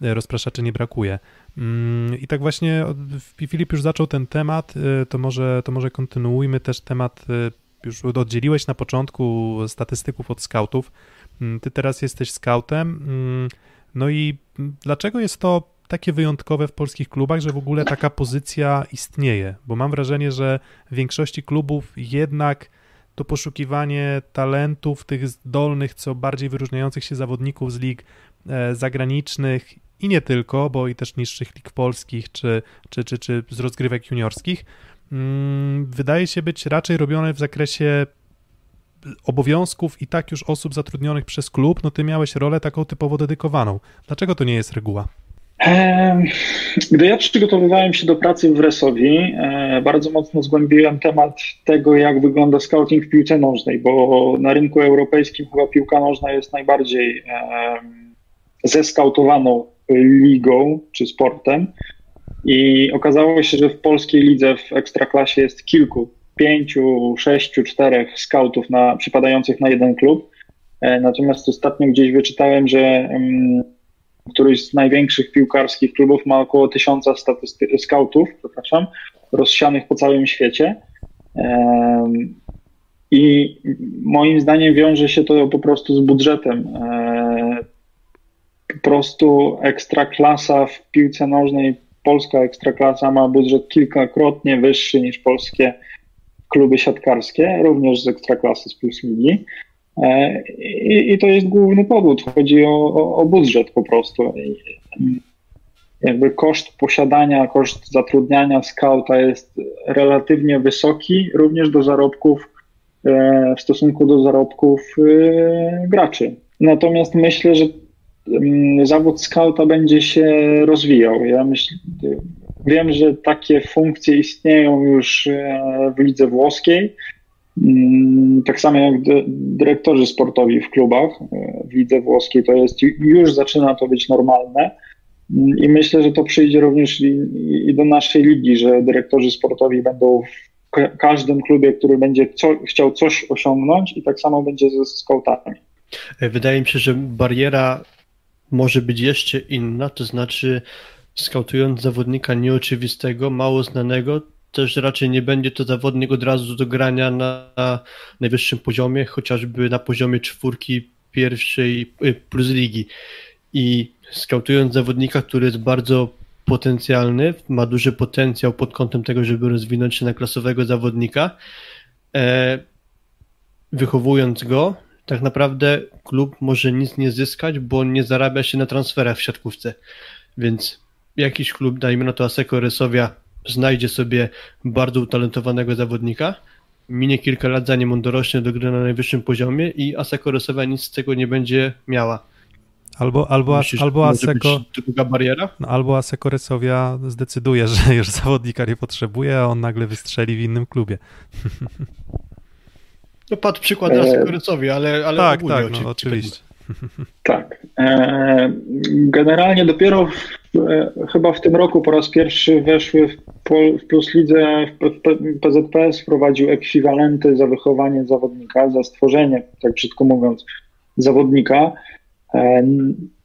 e, rozpraszaczy nie brakuje. Mm, I tak właśnie od- Filip już zaczął ten temat, e, to może, to może kontynuujmy też temat, już oddzieliłeś na początku statystyków od skautów. Mm, Ty teraz jesteś skautem. mm, No i dlaczego jest to takie wyjątkowe w polskich klubach, że w ogóle taka pozycja istnieje? Bo mam wrażenie, że w większości klubów jednak to poszukiwanie talentów, tych zdolnych, co bardziej wyróżniających się zawodników z lig e, zagranicznych i nie tylko, bo i też niższych lig polskich czy, czy, czy, czy z rozgrywek juniorskich, mm, wydaje się być raczej robione w zakresie obowiązków i tak już osób zatrudnionych przez klub, no ty miałeś rolę taką typowo dedykowaną. Dlaczego to nie jest reguła? Gdy ja przygotowywałem się do pracy w Resowi, e, bardzo mocno zgłębiłem temat tego, jak wygląda scouting w piłce nożnej, bo na rynku europejskim chyba piłka nożna jest najbardziej zeskautowaną ligą czy sportem. I okazało się, że w polskiej lidze w ekstraklasie jest kilku, pięciu, sześciu, czterech skautów na, przypadających na jeden klub. E, Natomiast ostatnio gdzieś wyczytałem, że em, któryś z największych piłkarskich klubów ma około tysiąca statysty- skautów, przepraszam, rozsianych po całym świecie. Em, I moim zdaniem wiąże się to po prostu z budżetem. E, Po prostu ekstraklasa w piłce nożnej, polska ekstraklasa ma budżet kilkakrotnie wyższy niż polskie kluby siatkarskie, również z ekstraklasy z Plus Ligi. E, I, I to jest główny powód. Chodzi o, o, o budżet po prostu. I, Jakby koszt posiadania, koszt zatrudniania skauta jest relatywnie wysoki, również do zarobków, e, w stosunku do zarobków e, graczy. Natomiast myślę, że mm, zawód skauta będzie się rozwijał. Ja myślę, wiem, że takie funkcje istnieją już e, w lidze włoskiej. Mm, Tak samo jak dy- dyrektorzy sportowi w klubach e, w lidze włoskiej, to jest już zaczyna to być normalne. Mm, I myślę, że to przyjdzie również i, do naszej ligi, że dyrektorzy sportowi będą w ka- każdym klubie, który będzie co, chciał coś osiągnąć, i tak samo będzie ze skautami. E, Wydaje mi się, że bariera może być jeszcze inna, to znaczy skautując zawodnika nieoczywistego, mało znanego, też raczej nie będzie to zawodnik od razu do grania na najwyższym poziomie, chociażby na poziomie czwórki pierwszej y, plus ligi. I skautując zawodnika, który jest bardzo potencjalny, ma duży potencjał pod kątem tego, żeby rozwinąć się na klasowego zawodnika, e, wychowując go, tak naprawdę klub może nic nie zyskać, bo nie zarabia się na transferach w siatkówce. Więc jakiś klub, dajmy na to Aseko znajdzie sobie bardzo utalentowanego zawodnika, minie kilka lat zanim on dorośnie do gry na najwyższym poziomie i Aseko nic z tego nie będzie miała. Albo, albo, Myślisz, albo, Aseko, druga bariera? no, albo Aseko Resowia zdecyduje, [laughs] że już zawodnika nie potrzebuje, a on nagle wystrzeli w innym klubie. [laughs] No padł przykład Aseko ale, ale tak, ogólnie tak, no, oczywiście. Tak. E, Generalnie dopiero w, e, chyba w tym roku po raz pierwszy weszły w, Pol- w Plus Lidze, PZPS wprowadził ekwiwalenty za wychowanie zawodnika, za stworzenie, tak brzydko mówiąc, zawodnika. E,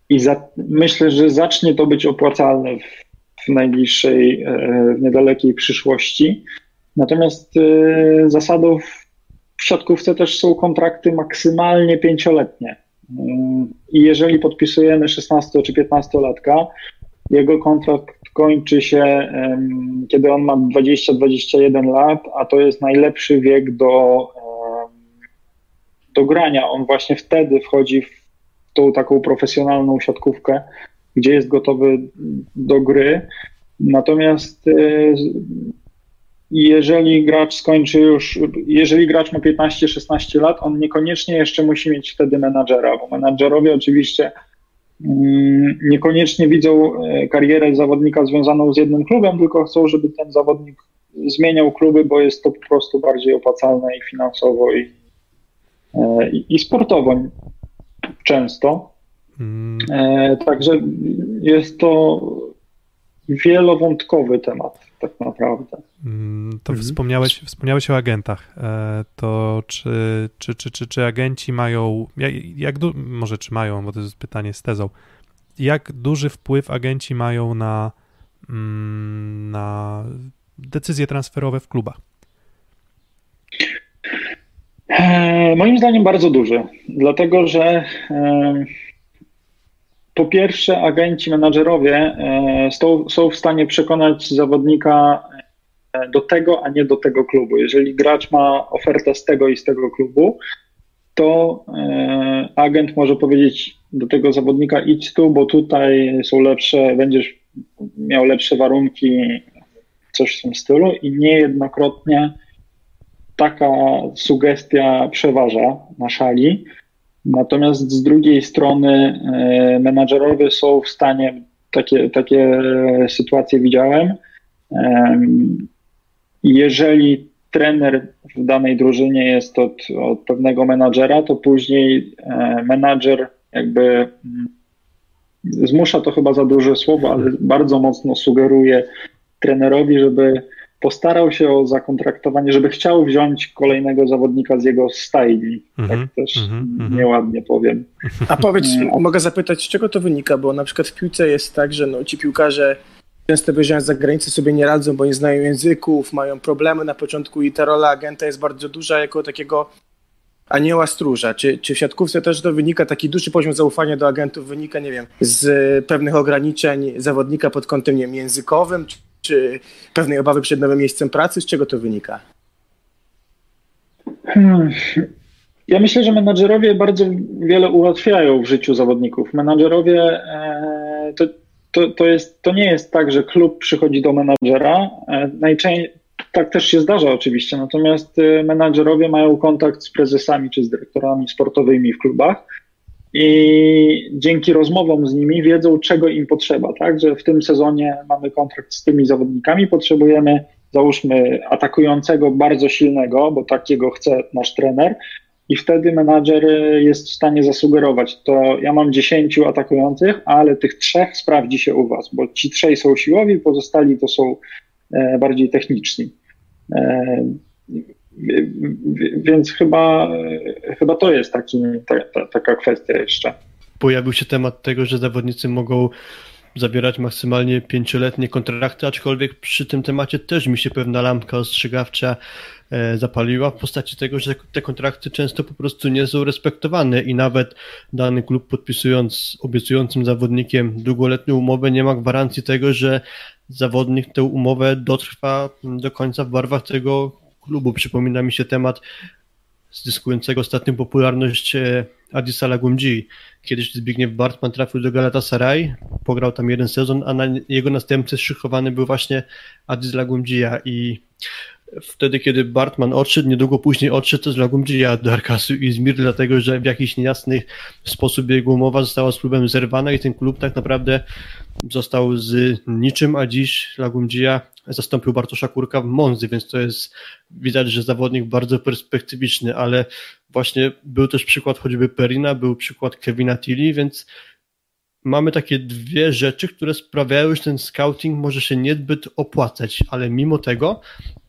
I za, myślę, że zacznie to być opłacalne w, w najbliższej, w niedalekiej przyszłości. Natomiast zasadą w siatkówce też są kontrakty maksymalnie pięcioletnie. I jeżeli podpisujemy 16 czy 15-latka, Jego kontrakt kończy się, kiedy on ma 20-21 lat, a to jest najlepszy wiek do, do grania. On właśnie wtedy wchodzi w tą taką profesjonalną siatkówkę, gdzie jest gotowy do gry. Natomiast e, jeżeli gracz skończy już, jeżeli gracz ma 15-16 lat, on niekoniecznie jeszcze musi mieć wtedy menadżera, bo menadżerowie oczywiście mm, niekoniecznie widzą e, karierę zawodnika związaną z jednym klubem, tylko chcą, żeby ten zawodnik zmieniał kluby, bo jest to po prostu bardziej opłacalne i finansowo i, e, i, i sportowo często. Mm, E, Także jest to wielowątkowy temat, tak naprawdę. Mm, To Mhm. wspomniałeś, wspomniałeś o agentach. E, To czy, czy, czy, czy, czy agenci mają, jak, jak du, może czy mają, bo to jest pytanie z tezą, jak duży wpływ agenci mają na, mm, na decyzje transferowe w klubach? E, Moim zdaniem bardzo duży, dlatego że e, po pierwsze agenci, menadżerowie e, są, są w stanie przekonać zawodnika do tego, a nie do tego klubu. Jeżeli gracz ma ofertę z tego i z tego klubu, to e, agent może powiedzieć do tego zawodnika idź tu, bo tutaj są lepsze, będziesz miał lepsze warunki, coś w tym stylu i niejednokrotnie taka sugestia przeważa na szali. Natomiast z drugiej strony e, menadżerowie są w stanie, takie, takie sytuacje widziałem, em, jeżeli trener w danej drużynie jest od, od pewnego menadżera, to później e, menadżer jakby mm, zmusza to chyba za duże słowo, ale bardzo mocno sugeruje trenerowi, żeby postarał się o zakontraktowanie, żeby chciał wziąć kolejnego zawodnika z jego stajni. Mhm, tak też mhm, mhm. nieładnie powiem. A powiedz, Nie. mogę zapytać, z czego to wynika? Bo na przykład w piłce jest tak, że no, ci piłkarze często wyjeżdżając za granicę sobie nie radzą, bo nie znają języków, mają problemy na początku i ta rola agenta jest bardzo duża jako takiego anioła stróża. Czy, czy w siatkówce też to wynika, taki duży poziom zaufania do agentów wynika, nie wiem, z pewnych ograniczeń zawodnika pod kątem wiem, językowym, czy, czy pewnej obawy przed nowym miejscem pracy? Z czego to wynika? Hmm. Ja myślę, że menadżerowie bardzo wiele ułatwiają w życiu zawodników. Menadżerowie e, to, to, to, jest, to nie jest tak, że klub przychodzi do menadżera. E, najczęściej tak też się zdarza oczywiście, natomiast e, menadżerowie mają kontakt z prezesami czy z dyrektorami sportowymi w klubach i dzięki rozmowom z nimi wiedzą, czego im potrzeba, tak? Że w tym sezonie mamy kontrakt z tymi zawodnikami, potrzebujemy załóżmy atakującego bardzo silnego, bo takiego chce nasz trener, i wtedy menadżer jest w stanie zasugerować, to ja mam 10 atakujących, ale tych trzech sprawdzi się u was, bo ci trzej są siłowi, pozostali to są e, bardziej techniczni. E, więc chyba, chyba to jest taki, ta, ta, taka kwestia jeszcze. Pojawił się temat tego, że zawodnicy mogą zabierać maksymalnie pięcioletnie kontrakty, aczkolwiek przy tym temacie też mi się pewna lampka ostrzegawcza e, zapaliła w postaci tego, że te kontrakty często po prostu nie są respektowane i nawet dany klub podpisując obiecującym zawodnikiem długoletnią umowę nie ma gwarancji tego, że zawodnik tę umowę dotrwa do końca w barwach tego klubu. Przypomina mi się temat zdyskującego ostatnio popularność Adisa Lagumdzi. Kiedyś Zbigniew Bartman trafił do Galatasaray, pograł tam jeden sezon, a na jego następcy szykowany był właśnie Adis Lagumdzija i wtedy, kiedy Bartman odszedł, niedługo później odszedł też Lagumdzija do Arkasu Izmir, dlatego, że w jakiś niejasny sposób jego umowa została z klubem zerwana i ten klub tak naprawdę został z niczym, a dziś Lagumdzija zastąpił Bartosza Kurka w Monzy, więc to jest widać, że zawodnik bardzo perspektywiczny, ale właśnie był też przykład choćby Perina, był przykład Kevina Tilly, więc mamy takie dwie rzeczy, które sprawiają, że ten scouting może się niezbyt opłacać, ale mimo tego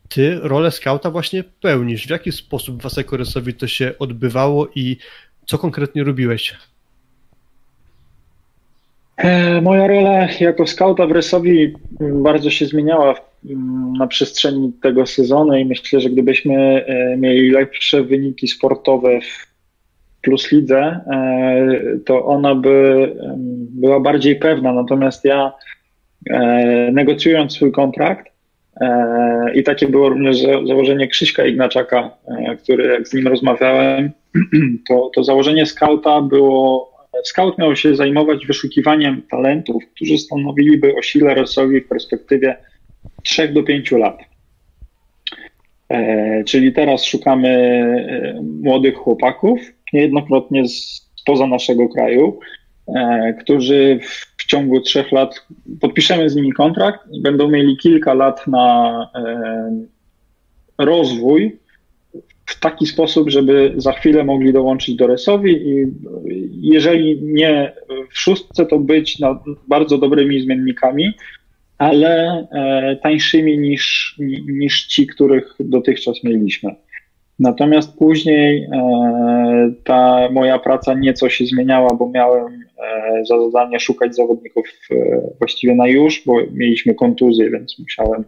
ty rolę skauta właśnie pełnisz. W jaki sposób w Wasekoresowi to się odbywało i co konkretnie robiłeś? Moja rola jako skauta w Resowi bardzo się zmieniała na przestrzeni tego sezonu i myślę, że gdybyśmy mieli lepsze wyniki sportowe w Plus Lidze, to ona by była bardziej pewna. Natomiast ja e, negocjując swój kontrakt. E, I takie było również za, założenie Krzyśka Ignaczaka, e, który jak z nim rozmawiałem, [clears throat] to, to założenie skauta było, scout miał się zajmować wyszukiwaniem talentów, którzy stanowiliby o sile Rosowi w perspektywie 3 do 5 lat. E, czyli teraz szukamy młodych chłopaków, niejednokrotnie spoza naszego kraju, którzy w ciągu trzech lat podpiszemy z nimi kontrakt i będą mieli kilka lat na rozwój w taki sposób, żeby za chwilę mogli dołączyć do Resowi i jeżeli nie w szóstce, to być bardzo dobrymi zmiennikami, ale tańszymi niż, niż ci, których dotychczas mieliśmy. Natomiast później ta moja praca nieco się zmieniała, bo miałem za zadanie szukać zawodników właściwie na już, bo mieliśmy kontuzję, więc musiałem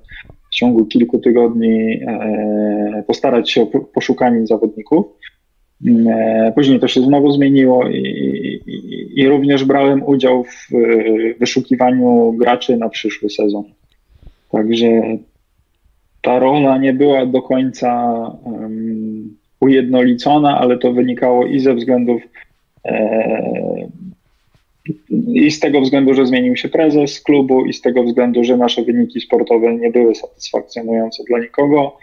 w ciągu kilku tygodni postarać się o poszukanie zawodników. Później to się znowu zmieniło i, i, i, również brałem udział w wyszukiwaniu graczy na przyszły sezon. Także ta rola nie była do końca um, ujednolicona, ale to wynikało i ze względów e, i z tego względu, że zmienił się prezes klubu, i z tego względu, że nasze wyniki sportowe nie były satysfakcjonujące dla nikogo.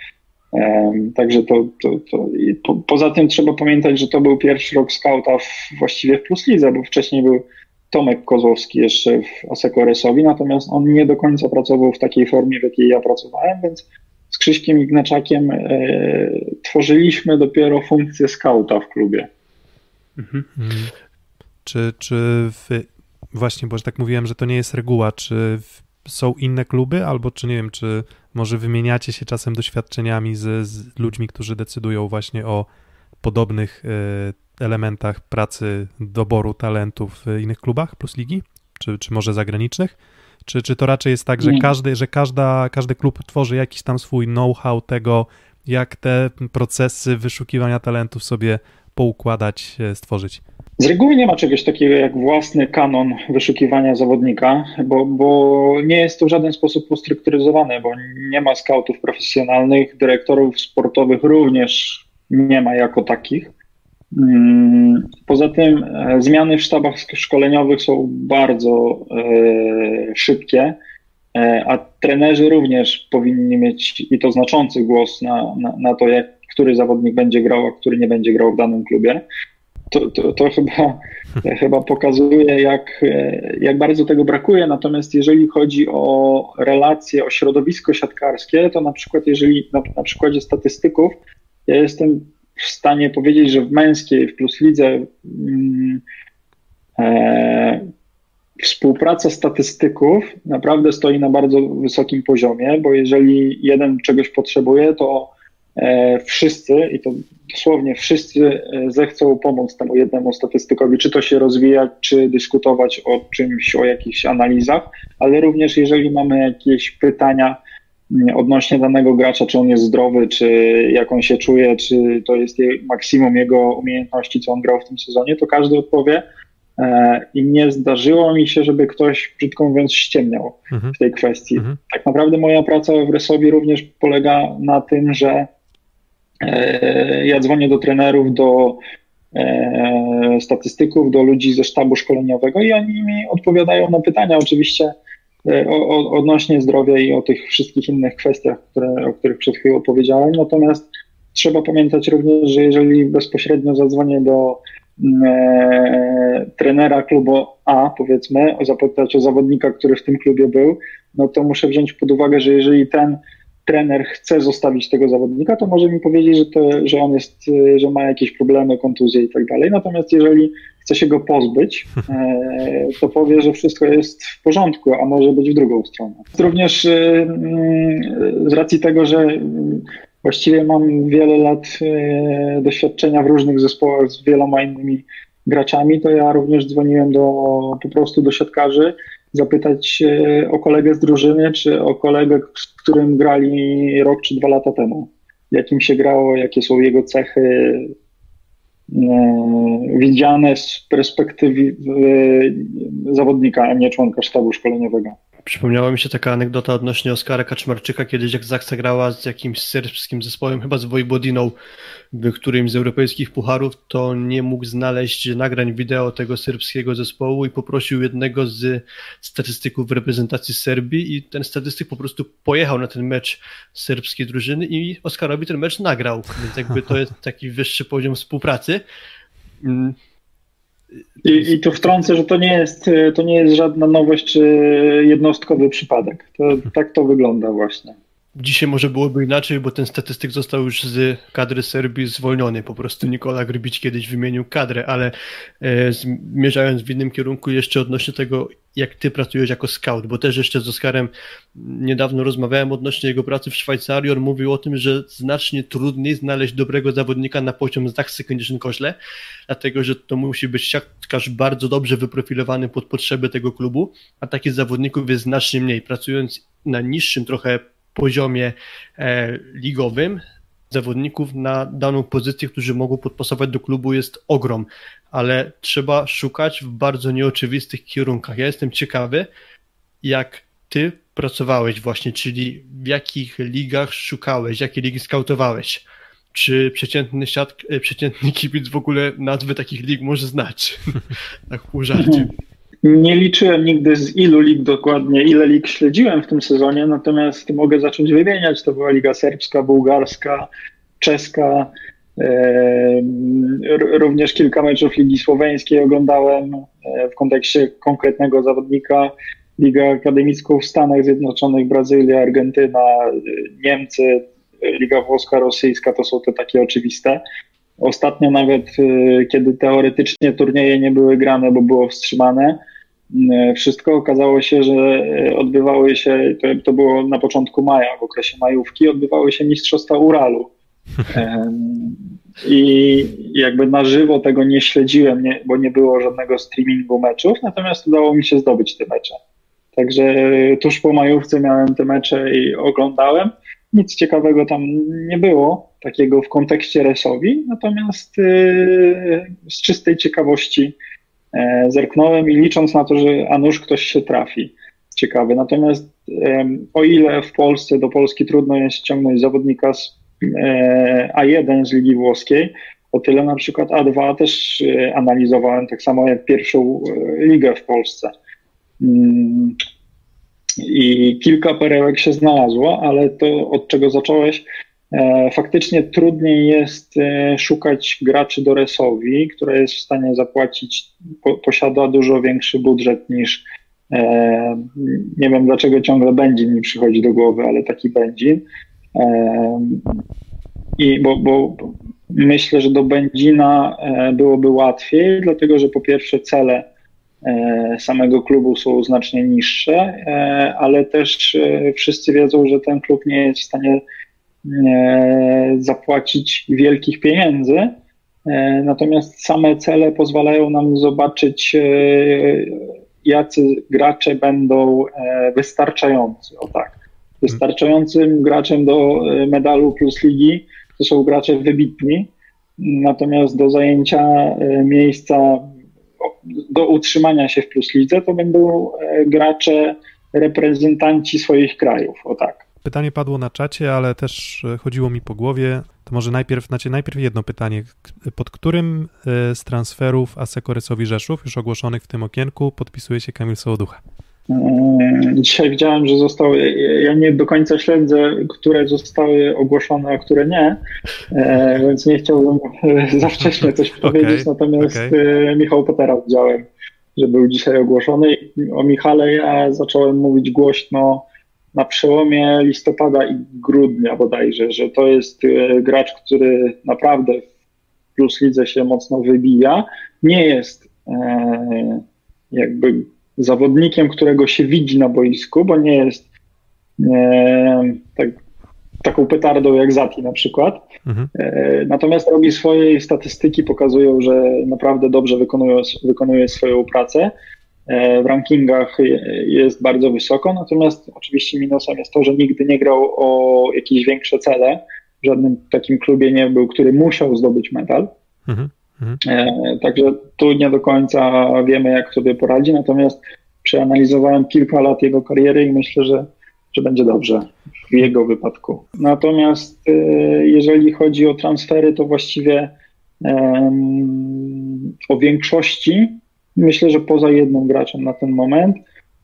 Także to, to, to po, poza tym trzeba pamiętać, że to był pierwszy rok skauta w, właściwie w Plus Lidze, bo wcześniej był Tomek Kozłowski jeszcze w Asekoresowi, natomiast on nie do końca pracował w takiej formie, w jakiej ja pracowałem, więc z Krzyśkiem Ignaczakiem e, tworzyliśmy dopiero funkcję skauta w klubie. Mhm. Czy, czy w, właśnie, bo że tak mówiłem, że to nie jest reguła, czy są inne kluby, albo czy nie wiem, czy może wymieniacie się czasem doświadczeniami z, z ludźmi, którzy decydują właśnie o podobnych y, elementach pracy, doboru talentów w innych klubach plus ligi, czy, czy może zagranicznych? Czy, czy to raczej jest tak, że, każdy, że każda, każdy klub tworzy jakiś tam swój know-how tego, jak te procesy wyszukiwania talentów sobie poukładać, stworzyć? Z reguły nie ma czegoś takiego jak własny kanon wyszukiwania zawodnika, bo, bo nie jest to w żaden sposób ustrukturyzowane, bo nie ma skautów profesjonalnych, dyrektorów sportowych również nie ma jako takich. Mm, poza tym e, zmiany w sztabach szkoleniowych są bardzo e, szybkie, e, a trenerzy również powinni mieć i to znaczący głos na, na, na to, jak, który zawodnik będzie grał, a który nie będzie grał w danym klubie to, to, to chyba, [laughs] chyba pokazuje, jak, jak bardzo tego brakuje. Natomiast jeżeli chodzi o relacje, o środowisko siatkarskie, to na przykład, jeżeli na, na przykładzie statystyków, ja jestem w stanie powiedzieć, że w męskiej, w plus lidze mm, e, współpraca statystyków naprawdę stoi na bardzo wysokim poziomie, bo jeżeli jeden czegoś potrzebuje, to E, wszyscy, i to dosłownie wszyscy e, zechcą pomóc temu jednemu statystykowi, czy to się rozwijać, czy dyskutować o czymś, o jakichś analizach, ale również jeżeli mamy jakieś pytania mm, odnośnie danego gracza, czy on jest zdrowy, czy jak on się czuje, czy to jest maksimum jego umiejętności, co on grał w tym sezonie, to każdy odpowie. E, I nie zdarzyło mi się, żeby ktoś, brzydko mówiąc, ściemniał mhm. w tej kwestii. Mhm. Tak naprawdę moja praca w Resowi również polega na tym, że E, ja dzwonię do trenerów, do e, statystyków, do ludzi ze sztabu szkoleniowego i oni mi odpowiadają na pytania oczywiście e, odnośnie zdrowia i o tych wszystkich innych kwestiach, które, o których przed chwilą powiedziałem. Natomiast trzeba pamiętać również, że jeżeli bezpośrednio zadzwonię do e, trenera klubu A, powiedzmy, zapytać o zawodnika, który w tym klubie był, no to muszę wziąć pod uwagę, że jeżeli ten trener chce zostawić tego zawodnika, to może mi powiedzieć, że, to, że on jest, y, że ma jakieś problemy, kontuzje i tak dalej. Natomiast jeżeli chce się go pozbyć, [laughs] e, to powie, że wszystko jest w porządku, a może być w drugą stronę. Również y, y, z racji tego, że właściwie mam wiele lat doświadczenia w różnych zespołach z wieloma innymi graczami, to ja również dzwoniłem do, po prostu do siatkarzy zapytać o kolegę z drużyny, czy o kolegę, z którym grali rok czy dwa lata temu. Jakim się grało, jakie są jego cechy e, widziane z perspektywy e, zawodnika, a nie członka sztabu szkoleniowego. Przypomniała mi się taka anegdota odnośnie Oskara Kaczmarczyka, kiedyś jak Zaksa grała z jakimś serbskim zespołem, chyba z Wojwodiną, w którymś z europejskich pucharów, to nie mógł znaleźć nagrań wideo tego serbskiego zespołu i poprosił jednego z statystyków reprezentacji Serbii i ten statystyk po prostu pojechał na ten mecz serbskiej drużyny i Oskarowi ten mecz nagrał, więc jakby to jest taki wyższy poziom współpracy. I, I tu wtrącę, że to nie jest, to nie jest żadna nowość czy jednostkowy przypadek. To, tak to wygląda właśnie. Dzisiaj może byłoby inaczej, bo ten statystyk został już z kadry Serbii zwolniony. Po prostu Nikola Grbić kiedyś wymienił kadrę, ale e, zmierzając w innym kierunku jeszcze odnośnie tego, jak ty pracujesz jako scout, bo też jeszcze z Oskarem niedawno rozmawiałem odnośnie jego pracy w Szwajcarii. On mówił o tym, że znacznie trudniej znaleźć dobrego zawodnika na poziom Zachsy Koźle, dlatego że to musi być siatkarz bardzo dobrze wyprofilowany pod potrzeby tego klubu, a takich zawodników jest znacznie mniej. Pracując na niższym trochę poziomie e, ligowym zawodników na daną pozycję, którzy mogą podpasować do klubu jest ogrom, ale trzeba szukać w bardzo nieoczywistych kierunkach. Ja jestem ciekawy, jak ty pracowałeś właśnie, czyli w jakich ligach szukałeś, jakie ligi skautowałeś. Czy przeciętny, siat, e, przeciętny kibic w ogóle nazwy takich lig może znać? [laughs] tak pół żarcie. Nie liczyłem nigdy z ilu lig dokładnie, ile lig śledziłem w tym sezonie, natomiast mogę zacząć wymieniać. To była Liga Serbska, Bułgarska, Czeska, e, również kilka meczów Ligi Słoweńskiej oglądałem e, w kontekście konkretnego zawodnika. Ligę Akademicką w Stanach Zjednoczonych, Brazylia, Argentyna, Niemcy, Liga Włoska, Rosyjska to są te takie oczywiste. Ostatnio nawet, kiedy teoretycznie turnieje nie były grane, bo było wstrzymane, wszystko okazało się, że odbywały się, to, było na początku maja, w okresie majówki, odbywały się Mistrzostwa Uralu. [laughs] I jakby na żywo tego nie śledziłem, nie, bo nie było żadnego streamingu meczów, natomiast udało mi się zdobyć te mecze. Także tuż po majówce miałem te mecze i oglądałem. Nic ciekawego tam nie było, takiego w kontekście Resowi, natomiast z czystej ciekawości zerknąłem i licząc na to, że a nuż ktoś się trafi. Ciekawy. Natomiast o ile w Polsce do Polski trudno jest ściągnąć zawodnika z A1 z Ligi Włoskiej, o tyle na przykład A2 też analizowałem, tak samo jak pierwszą ligę w Polsce. Mm, I kilka perełek się znalazło, ale to od czego zacząłeś, faktycznie trudniej jest szukać graczy do Resowi, która jest w stanie zapłacić, posiada dużo większy budżet niż nie wiem dlaczego ciągle Będzin mi przychodzi do głowy, ale taki Będzin. I bo, bo myślę, że do Będzina byłoby łatwiej, dlatego że po pierwsze cele samego klubu są znacznie niższe, ale też wszyscy wiedzą, że ten klub nie jest w stanie zapłacić wielkich pieniędzy. Natomiast same cele pozwalają nam zobaczyć, jacy gracze będą wystarczający. O tak. Wystarczającym graczem do medalu plus ligi to są gracze wybitni, natomiast do zajęcia miejsca, do utrzymania się w plus lidze to będą gracze reprezentanci swoich krajów. O tak. Pytanie padło na czacie, ale też chodziło mi po głowie. To może najpierw, znaczy najpierw jedno pytanie. Pod którym z transferów Aseko Rysowi Rzeszów, już ogłoszonych w tym okienku, podpisuje się Kamil Sołoducha? Dzisiaj widziałem, że zostały, ja nie do końca śledzę, które zostały ogłoszone, a które nie, więc nie chciałbym za wcześnie coś [laughs] powiedzieć, okay, natomiast okay. Michał Potera widziałem, że był dzisiaj ogłoszony. O Michale ja zacząłem mówić głośno na przełomie listopada i grudnia bodajże, że to jest gracz, który naprawdę w plus lidze się mocno wybija. Nie jest jakby zawodnikiem, którego się widzi na boisku, bo nie jest e, tak, taką petardą jak Zati na przykład. Mhm. E, natomiast robi swoje statystyki, pokazują, że naprawdę dobrze wykonuje, wykonuje swoją pracę. E, w rankingach jest bardzo wysoko, natomiast oczywiście minusem jest to, że nigdy nie grał o jakieś większe cele. W żadnym takim klubie nie był, który musiał zdobyć medal. Mhm. Mhm. Także tu nie do końca wiemy, jak sobie poradzi, natomiast przeanalizowałem kilka lat jego kariery i myślę, że, że będzie dobrze w jego wypadku. Natomiast e, jeżeli chodzi o transfery, to właściwie em, o większości myślę, że poza jednym graczem na ten moment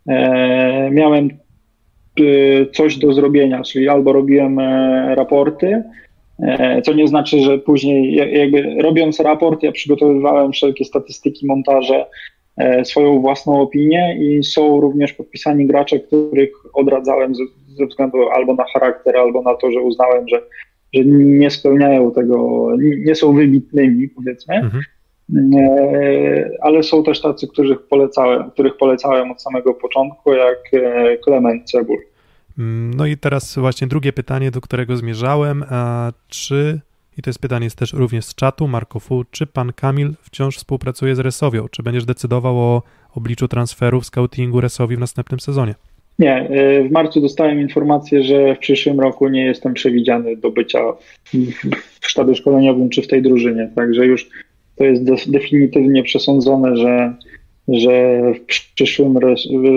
e, miałem e, coś do zrobienia, czyli albo robiłem e, raporty, e, co nie znaczy, że później ja- jakby robiąc raport, ja przygotowywałem wszelkie statystyki, montaże, e, swoją własną opinię i są również podpisani gracze, których odradzałem ze, ze względu albo na charakter, albo na to, że uznałem, że, że nie spełniają tego, nie nie są wybitnymi, powiedzmy. Mhm. Ale są też tacy, których polecałem, których polecałem od samego początku, jak e, Klement Cebul. Mm, No i teraz właśnie drugie pytanie, do którego zmierzałem. A czy, i to jest pytanie jest też również z czatu, Marko Fu, czy pan Kamil wciąż współpracuje z Resowią? Czy będziesz decydował o obliczu transferów, scoutingu Resowi w następnym sezonie? Nie, e, w marcu dostałem informację, że w przyszłym roku nie jestem przewidziany do bycia w, w, w sztabie szkoleniowym czy w tej drużynie, także już to jest de, definitywnie przesądzone, że, że w przyszłym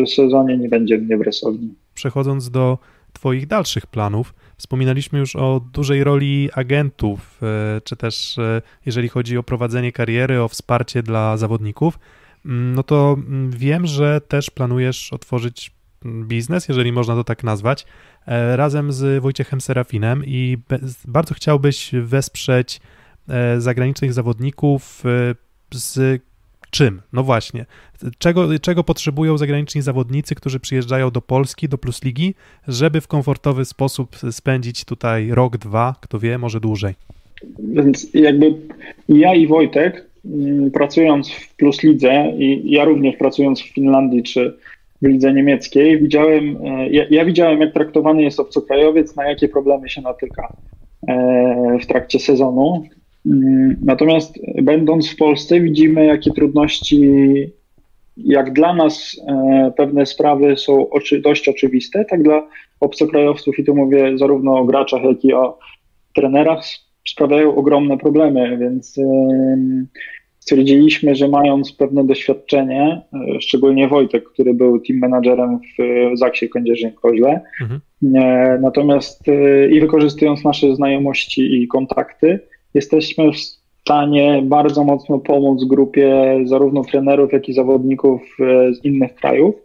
sezonie nie będzie mnie w Resowni. Przechodząc do Twoich dalszych planów, wspominaliśmy już o dużej roli agentów, e, czy też e, jeżeli chodzi o prowadzenie kariery, o wsparcie dla zawodników. Mm, No to mm, wiem, że też planujesz otworzyć mm, biznes, jeżeli można to tak nazwać, e, razem z Wojciechem Serafinem i bardzo chciałbyś wesprzeć zagranicznych zawodników e, z czym? No właśnie. Czego, czego potrzebują zagraniczni zawodnicy, którzy przyjeżdżają do Polski, do Plus Ligi, żeby w komfortowy sposób spędzić tutaj rok, dwa, kto wie, może dłużej. Więc jakby ja i Wojtek, mm, pracując w Plus Lidze i ja również pracując w Finlandii czy w lidze niemieckiej, widziałem, e, ja, ja widziałem, jak traktowany jest obcokrajowiec, na jakie problemy się natyka e, w trakcie sezonu. Natomiast będąc w Polsce, widzimy, jakie trudności, jak dla nas e, pewne sprawy są oczy, dość oczywiste, tak dla obcokrajowców, i tu mówię zarówno o graczach, jak i o trenerach, sprawiają ogromne problemy, więc em, stwierdziliśmy, że mając pewne doświadczenie, e, szczególnie Wojtek, który był team managerem w e, Zaksie Kędzierzyn-Koźle, Mhm. e, natomiast e, i wykorzystując nasze znajomości i kontakty, jesteśmy w stanie bardzo mocno pomóc grupie zarówno trenerów, jak i zawodników e, z innych krajów.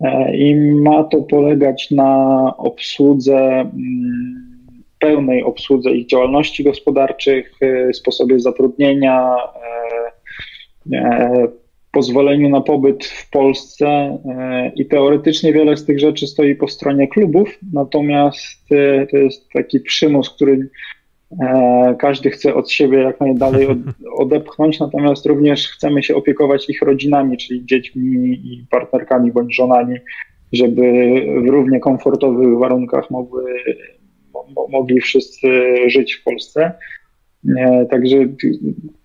E, I ma to polegać na obsłudze, mm, pełnej obsłudze ich działalności gospodarczych, e, sposobie zatrudnienia, pozwoleniu na pobyt w Polsce i teoretycznie wiele z tych rzeczy stoi po stronie klubów, natomiast to jest taki przymus, który każdy chce od siebie jak najdalej od, [laughs] odepchnąć, natomiast również chcemy się opiekować ich rodzinami, czyli dziećmi i partnerkami bądź żonami, żeby w równie komfortowych warunkach mogły, mo, mogli wszyscy żyć w Polsce. E, Także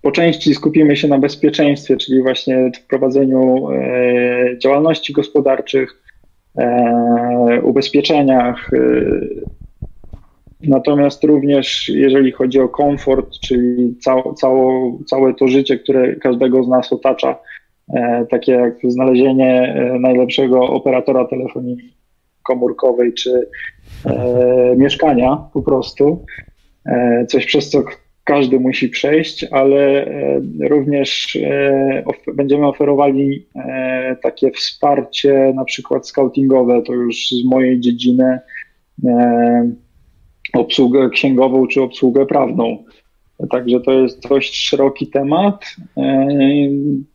po części skupimy się na bezpieczeństwie, czyli właśnie wprowadzeniu e, działalności gospodarczych, e, ubezpieczeniach. Natomiast również jeżeli chodzi o komfort, czyli cał, cało, całe to życie, które każdego z nas otacza, e, takie jak znalezienie e, najlepszego operatora telefonii komórkowej czy e, mieszkania po prostu, coś przez co każdy musi przejść, ale również będziemy oferowali takie wsparcie, na przykład scoutingowe, to już z mojej dziedziny, obsługę księgową czy obsługę prawną. Także to jest dość szeroki temat. E,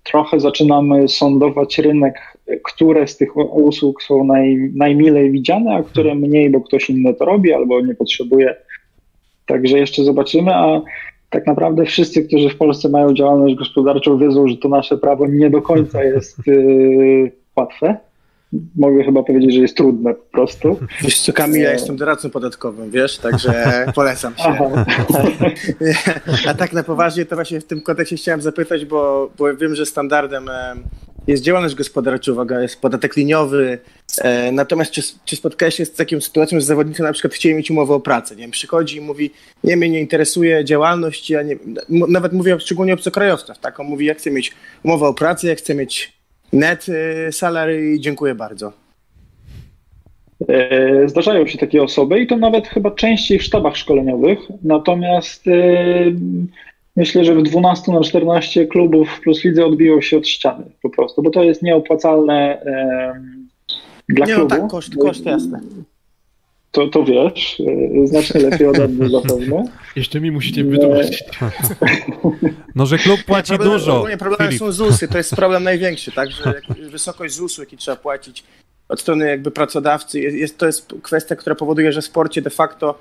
Trochę zaczynamy sądować rynek, które z tych usług są naj, najmilej widziane, a które mniej, bo ktoś inny to robi albo nie potrzebuje. Także jeszcze zobaczymy, a tak naprawdę wszyscy, którzy w Polsce mają działalność gospodarczą, wiedzą, że to nasze prawo nie do końca [laughs] jest yy, łatwe. Mogę chyba powiedzieć, że jest trudne po prostu. [laughs] Wiesz co, Kamil, ja jestem doradcą podatkowym, wiesz, także [laughs] polecam się. [laughs] A tak na poważnie to właśnie w tym kontekście chciałem zapytać, bo, bo wiem, że standardem e, jest działalność gospodarcza, uwaga, jest podatek liniowy, e, natomiast czy, czy spotkałeś się z taką sytuacją, że zawodnicy na przykład chcieli mieć umowę o pracę, nie wiem, przychodzi i mówi, nie, mnie nie interesuje działalność, ja nie, nawet mówię szczególnie obcokrajowców, tak, on mówi, ja chcę mieć umowę o pracę, ja chcę mieć Net y, salary, dziękuję bardzo. E, Zdarzają się takie osoby i to nawet chyba częściej w sztabach szkoleniowych. Natomiast e, myślę, że w 12 na 14 klubów Plus Lidze odbiją się od ściany po prostu, bo to jest nieopłacalne dla Nie, no klubu. tak, koszt, koszt jasne. To, to wiesz, e, znacznie lepiej ode mnie zapewne. [laughs] Jeszcze mi musicie wytłumaczyć. [laughs] No, że klub płaci Problem- dużo. Ogólnie problemem są ZUSy, to jest problem największy, tak, że [laughs] wysokość ZUSu, jaki trzeba płacić od strony jakby pracodawcy, jest, jest, to jest kwestia, która powoduje, że w sporcie de facto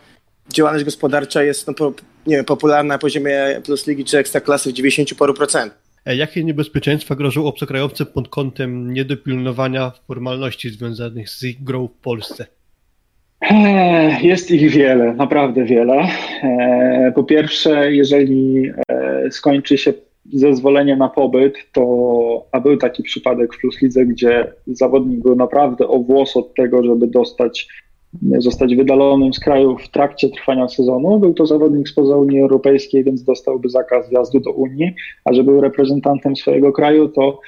działalność gospodarcza jest no, po, nie wiem, popularna na poziomie plus ligi czy ekstraklasy w 90 paru procent. E, Jakie niebezpieczeństwa grożą obcokrajowcom pod kątem niedopilnowania formalności związanych z ich grą w Polsce? Eee, Jest ich wiele, naprawdę wiele. Eee, Po pierwsze, jeżeli e, skończy się zezwolenie na pobyt, to, a był taki przypadek w Plus Lidze, gdzie zawodnik był naprawdę o włos od tego, żeby dostać, zostać wydalonym z kraju w trakcie trwania sezonu. Był to zawodnik spoza Unii Europejskiej, więc dostałby zakaz wjazdu do Unii, a że był reprezentantem swojego kraju, to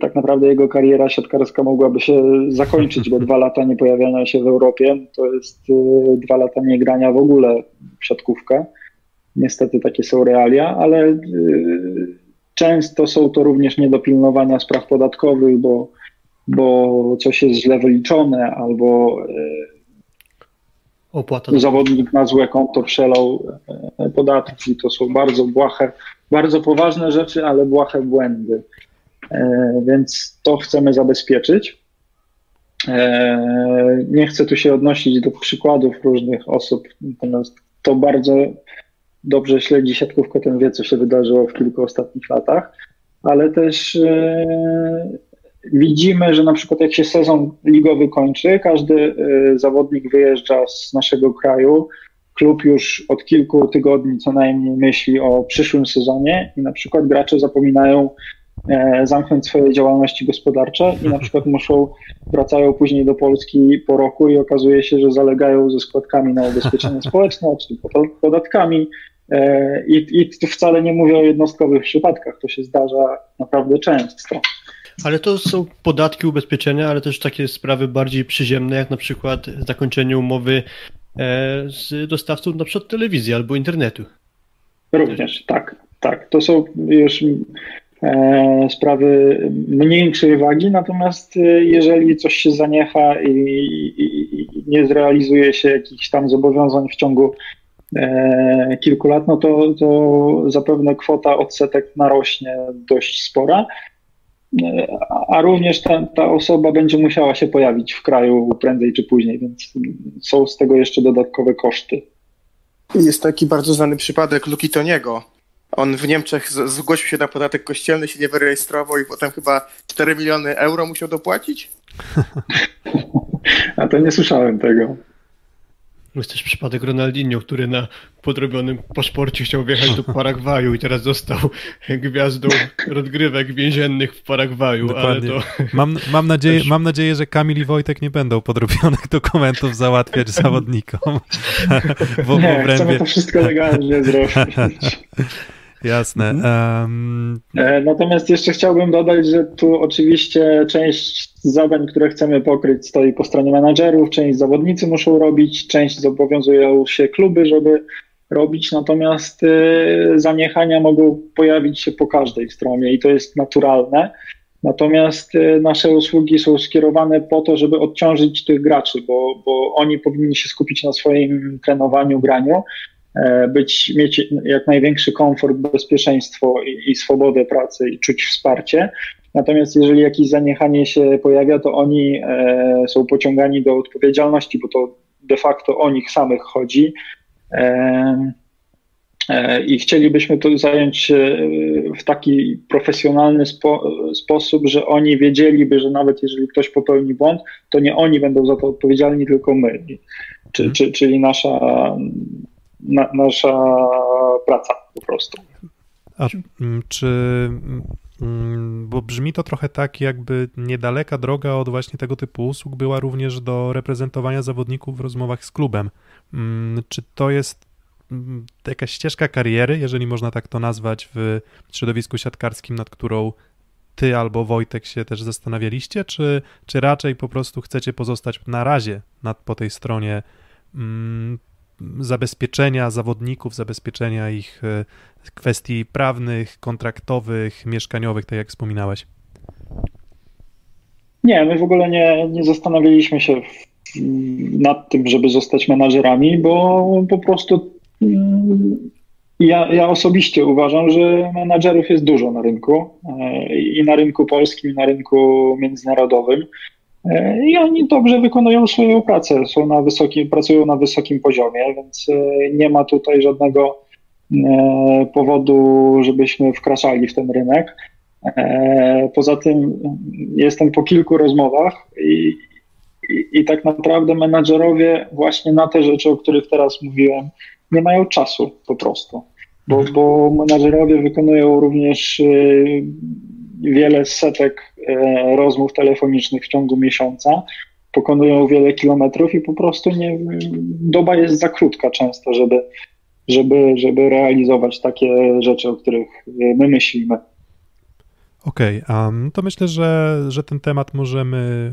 tak naprawdę jego kariera siatkarska mogłaby się zakończyć, bo dwa lata nie pojawiania się w Europie to jest e, dwa lata nie grania w ogóle w siatkówkę. Niestety takie są realia, ale e, często są to również niedopilnowania spraw podatkowych, bo, bo coś jest źle wyliczone albo e, Opłata zawodnik na złe konto przelał e, podatki. To są bardzo błahe, bardzo poważne rzeczy, ale błahe błędy. E, Więc to chcemy zabezpieczyć. E, Nie chcę tu się odnosić do przykładów różnych osób, natomiast to bardzo dobrze śledzi siatkówkę, ten wie, co się wydarzyło w kilku ostatnich latach, ale też e, widzimy, że na przykład jak się sezon ligowy kończy, każdy zawodnik wyjeżdża z naszego kraju, klub już od kilku tygodni co najmniej myśli o przyszłym sezonie i na przykład gracze zapominają zamknąć swoje działalności gospodarcze i na [laughs] przykład muszą, wracają później do Polski po roku i okazuje się, że zalegają ze składkami na ubezpieczenie [laughs] społeczne czy pod- podatkami e, i, i tu wcale nie mówię o jednostkowych przypadkach, to się zdarza naprawdę często. Ale to są podatki, ubezpieczenia, ale też takie sprawy bardziej przyziemne, jak na przykład zakończenie umowy e, z dostawcą na przykład telewizji albo internetu. Również, tak, tak. To są już e, sprawy mniejszej wagi, natomiast e, jeżeli coś się zaniecha i, i, i nie zrealizuje się jakichś tam zobowiązań w ciągu e, kilku lat, no to, to zapewne kwota odsetek narośnie dość spora. E, a również ta, ta osoba będzie musiała się pojawić w kraju prędzej czy później, więc są z tego jeszcze dodatkowe koszty. Jest taki bardzo znany przypadek Luki Toniego. On w Niemczech zgłosił się na podatek kościelny, się nie wyrejestrował i potem chyba 4 miliony euro musiał dopłacić. [laughs] A to nie słyszałem tego. Jest też przypadek Ronaldinho, który na podrobionym paszporcie chciał wjechać do Paragwaju i teraz został gwiazdą rozgrywek więziennych w Paragwaju, Dokładnie. ale to Mam, mam, nadzieję, Też- mam nadzieję, że Kamil i Wojtek nie będą podrobionych [laughs] dokumentów załatwiać zawodnikom w, [laughs] w Nie, chcemy obrębie. to wszystko legalnie zrobić. Jasne. E, Natomiast jeszcze chciałbym dodać, że tu oczywiście część zadań, które chcemy pokryć, stoi po stronie menadżerów, część zawodnicy muszą robić, część zobowiązują się kluby, żeby robić, natomiast e, zaniechania mogą pojawić się po każdej stronie i to jest naturalne. Natomiast e, nasze usługi są skierowane po to, żeby odciążyć tych graczy, bo, bo oni powinni się skupić na swoim trenowaniu, graniu, być, mieć jak największy komfort, bezpieczeństwo i, i swobodę pracy i czuć wsparcie. Natomiast jeżeli jakieś zaniechanie się pojawia, to oni e, są pociągani do odpowiedzialności, bo to de facto o nich samych chodzi. E, e, I chcielibyśmy to zająć się w taki profesjonalny spo, sposób, że oni wiedzieliby, że nawet jeżeli ktoś popełni błąd, to nie oni będą za to odpowiedzialni, tylko my. Czy, Mhm. czy, czyli nasza, na, nasza praca po prostu. A mm, czy. mm, Bo brzmi to trochę tak, jakby niedaleka droga od właśnie tego typu usług była również do reprezentowania zawodników w rozmowach z klubem. Mm, Czy to jest jakaś ścieżka kariery, jeżeli można tak to nazwać, w środowisku siatkarskim, nad którą ty albo Wojtek się też zastanawialiście, czy, czy raczej po prostu chcecie pozostać na razie nad, po tej stronie zabezpieczenia zawodników, zabezpieczenia ich e, kwestii prawnych, kontraktowych, mieszkaniowych, tak jak wspominałeś? Nie, my w ogóle nie, nie zastanawialiśmy się nad tym, żeby zostać menadżerami, bo po prostu mm, ja, ja osobiście uważam, że menadżerów jest dużo na rynku e, i na rynku polskim, i na rynku międzynarodowym. E, I oni dobrze wykonują swoją pracę, są na wysokim, pracują na wysokim poziomie, więc e, nie ma tutaj żadnego powodu, żebyśmy wkraczali w ten rynek. Poza tym jestem po kilku rozmowach i, i, i tak naprawdę menadżerowie właśnie na te rzeczy, o których teraz mówiłem, nie mają czasu po prostu, bo, Mhm. bo menadżerowie wykonują również wiele setek e, rozmów telefonicznych w ciągu miesiąca, pokonują wiele kilometrów i po prostu nie, doba jest za krótka często, żeby, żeby, żeby realizować takie rzeczy, o których y, my myślimy. Okej, okay, to myślę, że, że ten temat możemy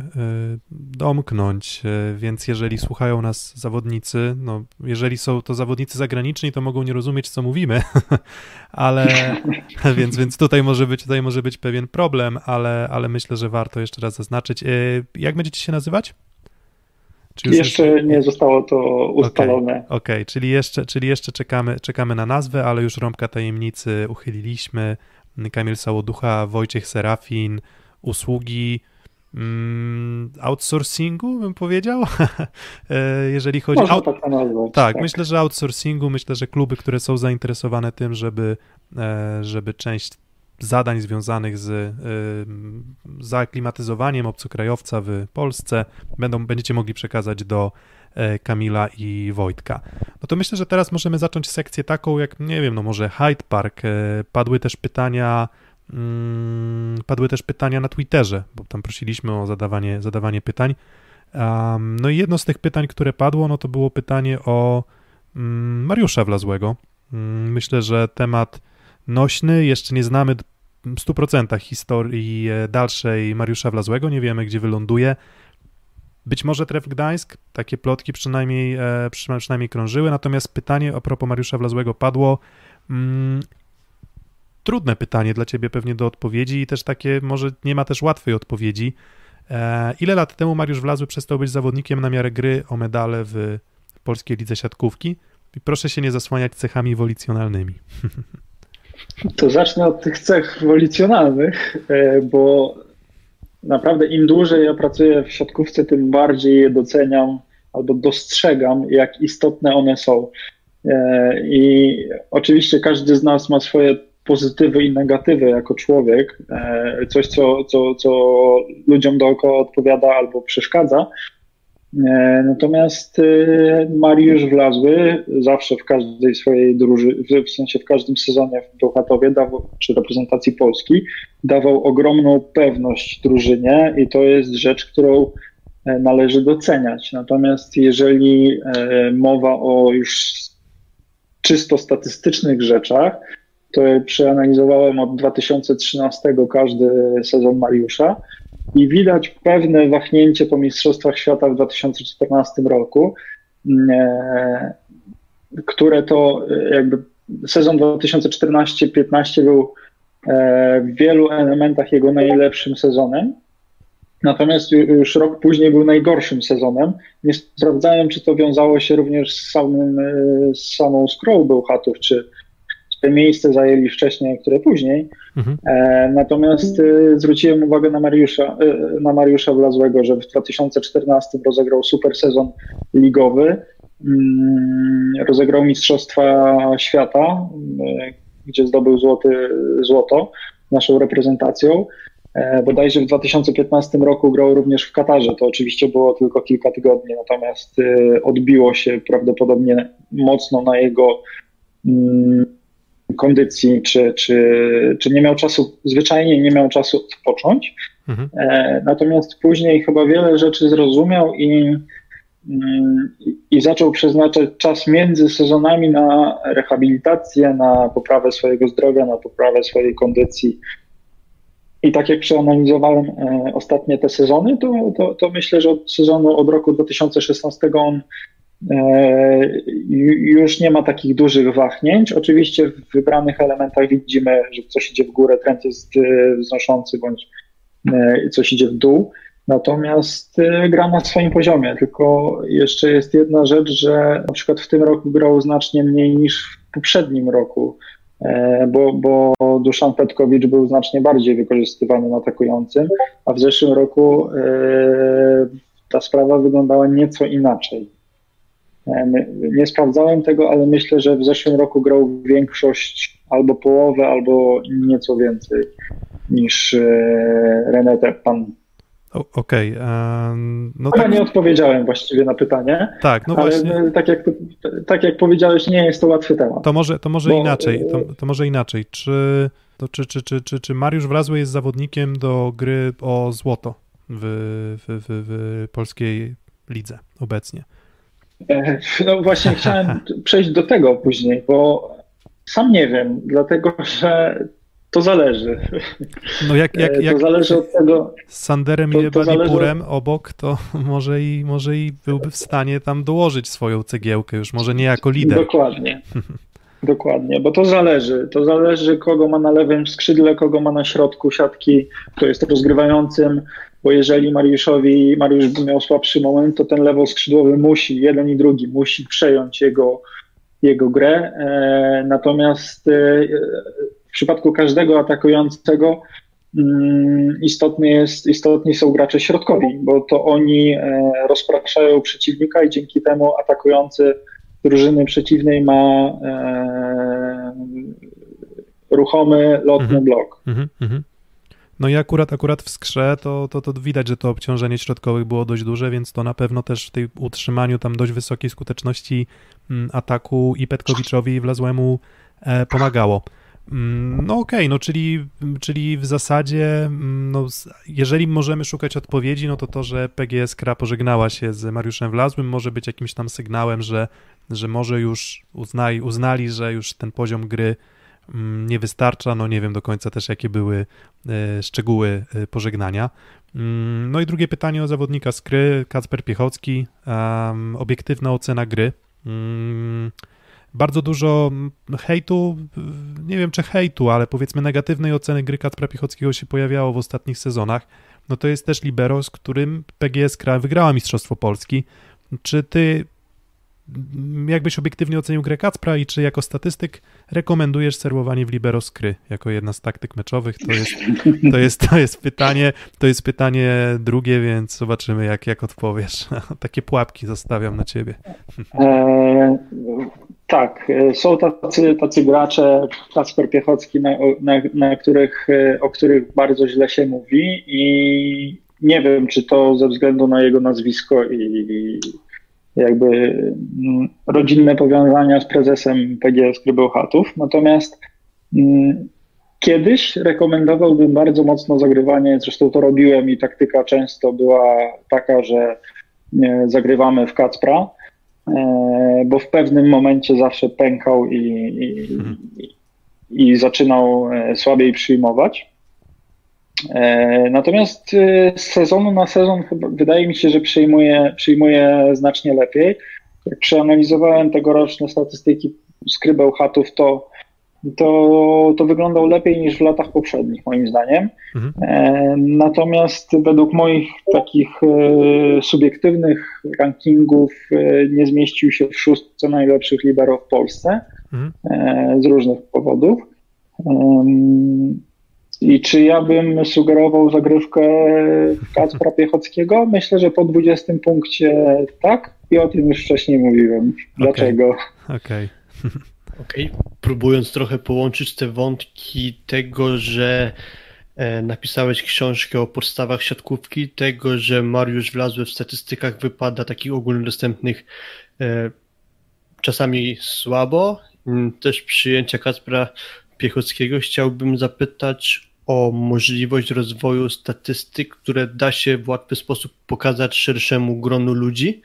y, domknąć, y, więc jeżeli słuchają nas zawodnicy, no jeżeli są to zawodnicy zagraniczni, to mogą nie rozumieć, co mówimy, [laughs] ale [laughs] więc, więc tutaj może być tutaj może być pewien problem, ale, ale myślę, że warto jeszcze raz zaznaczyć. Y, jak będziecie się nazywać? jeszcze jest... nie zostało to ustalone. Okej, okay, okay, czyli jeszcze, czyli jeszcze czekamy, czekamy na nazwę, ale już rąbka tajemnicy uchyliliśmy. Kamil Sałoducha, Wojciech Serafin, usługi mm, outsourcingu, bym powiedział, [laughs] jeżeli chodzi o... Tak, nazwać, tak, tak, myślę, że outsourcingu, myślę, że kluby, które są zainteresowane tym, żeby, żeby część zadań związanych z zaaklimatyzowaniem obcokrajowca w Polsce będą, będziecie mogli przekazać do Kamila i Wojtka. No to myślę, że teraz możemy zacząć sekcję taką, jak nie wiem, no może Hyde Park. Padły też pytania, mm, padły też pytania na Twitterze, bo tam prosiliśmy o zadawanie, zadawanie pytań. No i jedno z tych pytań, które padło, no to było pytanie o um, Mariusza Wlazłego. Um, myślę, że temat nośny, jeszcze nie znamy w 100% historii e, dalszej Mariusza Wlazłego, nie wiemy, gdzie wyląduje. Być może tref Gdańsk, takie plotki przynajmniej, e, przynajmniej krążyły, natomiast pytanie a propos Mariusza Wlazłego padło. Mm, trudne pytanie dla ciebie pewnie do odpowiedzi i też takie, może nie ma też łatwej odpowiedzi. E, ile lat temu Mariusz Wlazły przestał być zawodnikiem na miarę gry o medale w polskiej lidze siatkówki? I proszę się nie zasłaniać cechami wolicjonalnymi. [laughs] To zacznę od tych cech wolicjonalnych, bo naprawdę im dłużej ja pracuję w siatkówce, tym bardziej je doceniam albo dostrzegam, jak istotne one są. I oczywiście każdy z nas ma swoje pozytywy i negatywy jako człowiek, coś, co, co, co ludziom dookoła odpowiada albo przeszkadza. Natomiast Mariusz Wlazły zawsze w każdej swojej drużynie, w sensie w każdym sezonie w Bełchatowie czy reprezentacji Polski, dawał ogromną pewność drużynie i to jest rzecz, którą należy doceniać. Natomiast jeżeli mowa o już czysto statystycznych rzeczach, to przeanalizowałem od 2013 każdy sezon Mariusza i widać pewne wahnięcie po Mistrzostwach Świata w 2014 roku, które to jakby sezon 2014-15 był w wielu elementach jego najlepszym sezonem, natomiast już rok później był najgorszym sezonem. Nie sprawdzałem, czy to wiązało się również z, samym, z samą skrą Bełchatów, czy te miejsce zajęli wcześniej, które później. Mhm. E, natomiast e, zwróciłem uwagę na Mariusza, e, na Mariusza Wlazłego, że w 2014 rozegrał super sezon ligowy, mm, rozegrał Mistrzostwa Świata, gdzie zdobył złoty, złoto naszą reprezentacją. Bodajże w 2015 roku grał również w Katarze. To oczywiście było tylko kilka tygodni, natomiast odbiło się prawdopodobnie mocno na jego mm, kondycji, czy, czy, czy nie miał czasu, zwyczajnie nie miał czasu odpocząć. Mhm. Natomiast później chyba wiele rzeczy zrozumiał i, i, zaczął przeznaczać czas między sezonami na rehabilitację, na poprawę swojego zdrowia, na poprawę swojej kondycji. I tak jak przeanalizowałem e, ostatnie te sezony, to, to, to myślę, że od sezonu od roku 2016 on e, już nie ma takich dużych wahnięć. Oczywiście w wybranych elementach widzimy, że coś idzie w górę, trend jest e, wznoszący bądź coś idzie w dół. Natomiast e, gra na swoim poziomie, tylko jeszcze jest jedna rzecz, że na przykład w tym roku grał znacznie mniej niż w poprzednim roku, e, bo, bo Duszan Petkowicz był znacznie bardziej wykorzystywany na atakującym, a w zeszłym roku e, ta sprawa wyglądała nieco inaczej. Nie sprawdzałem tego, ale myślę, że w zeszłym roku grał większość albo połowę, albo nieco więcej niż René Teppan. Okej. Okay. No tak. Nie odpowiedziałem właściwie na pytanie. Tak, no ale właśnie. Tak jak, tak jak powiedziałeś, nie jest to łatwy temat. To może, to może bo... inaczej. To, to, może inaczej. Czy, to czy, czy, czy, czy, czy Mariusz Wlazły jest zawodnikiem do gry o złoto w, w, w, w polskiej lidze obecnie? No właśnie [laughs] chciałem przejść do tego później, bo sam nie wiem, dlatego że to zależy. No jak, jak, jak to zależy od tego. Z Sanderem to, i Ebanipurem od... obok, to [laughs] może i, może i byłby w stanie tam dołożyć swoją cegiełkę, już może nie jako lider. Dokładnie. [laughs] Dokładnie, bo to zależy. To zależy, kogo ma na lewym skrzydle, kogo ma na środku siatki, kto jest rozgrywającym, bo jeżeli Mariuszowi, Mariusz by miał słabszy moment, to ten lewo skrzydłowy musi, jeden i drugi, musi przejąć jego, jego grę. E, natomiast e, przypadku każdego atakującego mm, istotny jest, istotni są gracze środkowi, bo to oni e, rozpraszają przeciwnika i dzięki temu atakujący drużyny przeciwnej ma e, ruchomy, lotny mhm. blok. Mhm, mhm. No i akurat, akurat w skrze to, to, to widać, że to obciążenie środkowych było dość duże, więc to na pewno też w tej utrzymaniu tam dość wysokiej skuteczności mm, ataku i Petkowiczowi i Wlazłemu e, pomagało. Mm, no okej, okay, no czyli, czyli w zasadzie, mm, no, jeżeli możemy szukać odpowiedzi, no to to, że PGS Kra pożegnała się z Mariuszem Wlazłym może być jakimś tam sygnałem, że, że może już uznali, uznali, że już ten poziom gry mm, nie wystarcza, no nie wiem do końca też jakie były e, szczegóły e, pożegnania. No i drugie pytanie o zawodnika z Kry, Kacper Piechocki, obiektywna ocena gry bardzo dużo hejtu, nie wiem czy hejtu, ale powiedzmy negatywnej oceny gry Kacpra Piechockiego się pojawiało w ostatnich sezonach, no to jest też libero, z którym PGS Kra wygrała Mistrzostwo Polski. Czy ty jakbyś obiektywnie ocenił grę Kacpra i czy jako statystyk rekomendujesz serwowanie w libero z kry jako jedna z taktyk meczowych? To jest, to jest, to jest pytanie, to jest pytanie drugie, więc zobaczymy jak, jak odpowiesz. [laughs] Takie pułapki zostawiam na ciebie. E, tak, są tacy, tacy gracze, Kacper Piechocki, na, na, na których, o których bardzo źle się mówi i nie wiem, czy to ze względu na jego nazwisko i jakby mm, rodzinne powiązania z prezesem PGS Krybełchatów. Natomiast mm, kiedyś rekomendowałbym bardzo mocno zagrywanie, zresztą to robiłem i taktyka często była taka, że zagrywamy w Kacpra, e, bo w pewnym momencie zawsze pękał i, i, i zaczynał e, słabiej przyjmować. E, natomiast e, z sezonu na sezon wydaje mi się, że przyjmuje, przyjmuje znacznie lepiej. Jak przeanalizowałem tegoroczne statystyki skrybeł chatów, to, to, to wyglądał lepiej niż w latach poprzednich, moim zdaniem. Mhm. E, natomiast według moich takich subiektywnych rankingów nie zmieścił się w szóstce najlepszych liberów w Polsce mhm. z różnych powodów. I czy ja bym sugerował zagrywkę Kacpra Piechockiego? Myślę, że po 20 punkcie tak i o tym już wcześniej mówiłem. Dlaczego? Okej. Okay. [laughs] Okej, okay. próbując trochę połączyć te wątki tego, że e, napisałeś książkę o podstawach siatkówki, tego, że Mariusz Wlazły w statystykach wypada takich ogólnodostępnych e, czasami słabo, też przyjęcia Kacpra Piechockiego chciałbym zapytać o możliwość rozwoju statystyk, które da się w łatwy sposób pokazać szerszemu gronu ludzi.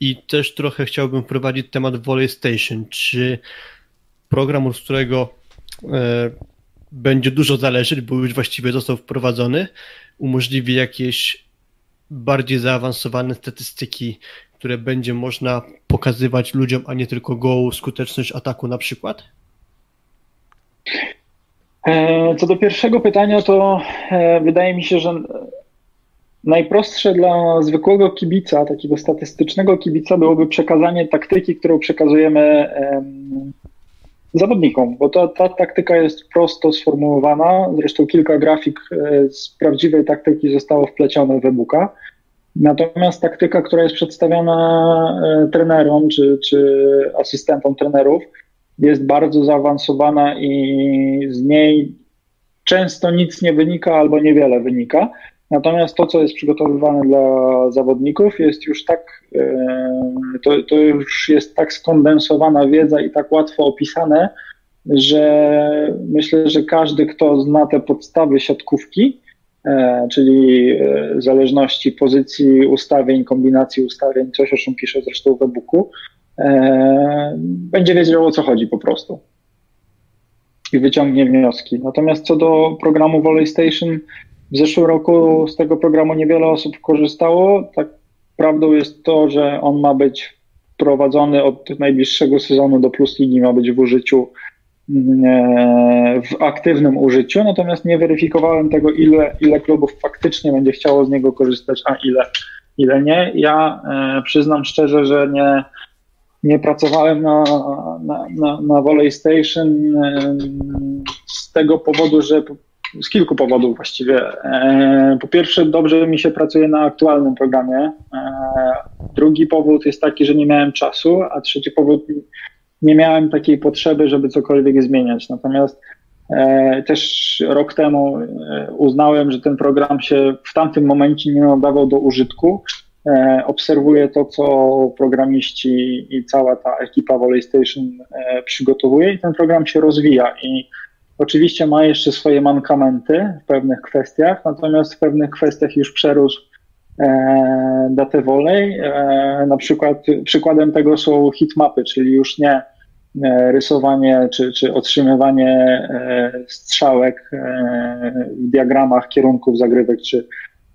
I też trochę chciałbym wprowadzić temat Volley Station. Czy program, z którego e, będzie dużo zależeć, bo już właściwie został wprowadzony, umożliwi jakieś bardziej zaawansowane statystyki, które będzie można pokazywać ludziom, a nie tylko gołą skuteczność ataku na przykład? E, co do pierwszego pytania, to e, wydaje mi się, że najprostsze dla zwykłego kibica, takiego statystycznego kibica, byłoby przekazanie taktyki, którą przekazujemy zawodnikom, bo ta, ta taktyka jest prosto sformułowana. Zresztą kilka grafik e, z prawdziwej taktyki zostało wplecione w e-booka. Natomiast taktyka, która jest przedstawiana trenerom czy, czy asystentom trenerów, jest bardzo zaawansowana i z niej często nic nie wynika albo niewiele wynika. Natomiast to, co jest przygotowywane dla zawodników, jest już tak, e, to, to już jest tak skondensowana wiedza i tak łatwo opisane, że myślę, że każdy, kto zna te podstawy siatkówki, e, czyli e, zależności pozycji ustawień, kombinacji ustawień, coś o czym piszę zresztą w e-booku, będzie wiedział o co chodzi po prostu i wyciągnie wnioski. Natomiast co do programu Volley Station, w zeszłym roku z tego programu niewiele osób korzystało. Tak prawdą jest to, że on ma być prowadzony od najbliższego sezonu do Plus Ligi, ma być w użyciu mm, w aktywnym użyciu, natomiast nie weryfikowałem tego, ile, ile klubów faktycznie będzie chciało z niego korzystać, a ile, ile nie. Ja e, przyznam szczerze, że nie, nie pracowałem na, na, na, na Volley Station z tego powodu, że z kilku powodów właściwie. E, po pierwsze, dobrze mi się pracuje na aktualnym programie. E, drugi powód jest taki, że nie miałem czasu, a trzeci powód, nie miałem takiej potrzeby, żeby cokolwiek zmieniać. Natomiast e, też rok temu uznałem, że ten program się w tamtym momencie nie nadawał do użytku obserwuję to, co programiści i cała ta ekipa Volley Station e, przygotowuje i ten program się rozwija i oczywiście ma jeszcze swoje mankamenty w pewnych kwestiach, natomiast w pewnych kwestiach już przerósł e, datę Volley. Na przykład przykładem tego są hitmapy, czyli już nie rysowanie czy, czy otrzymywanie strzałek w diagramach kierunków zagrywek czy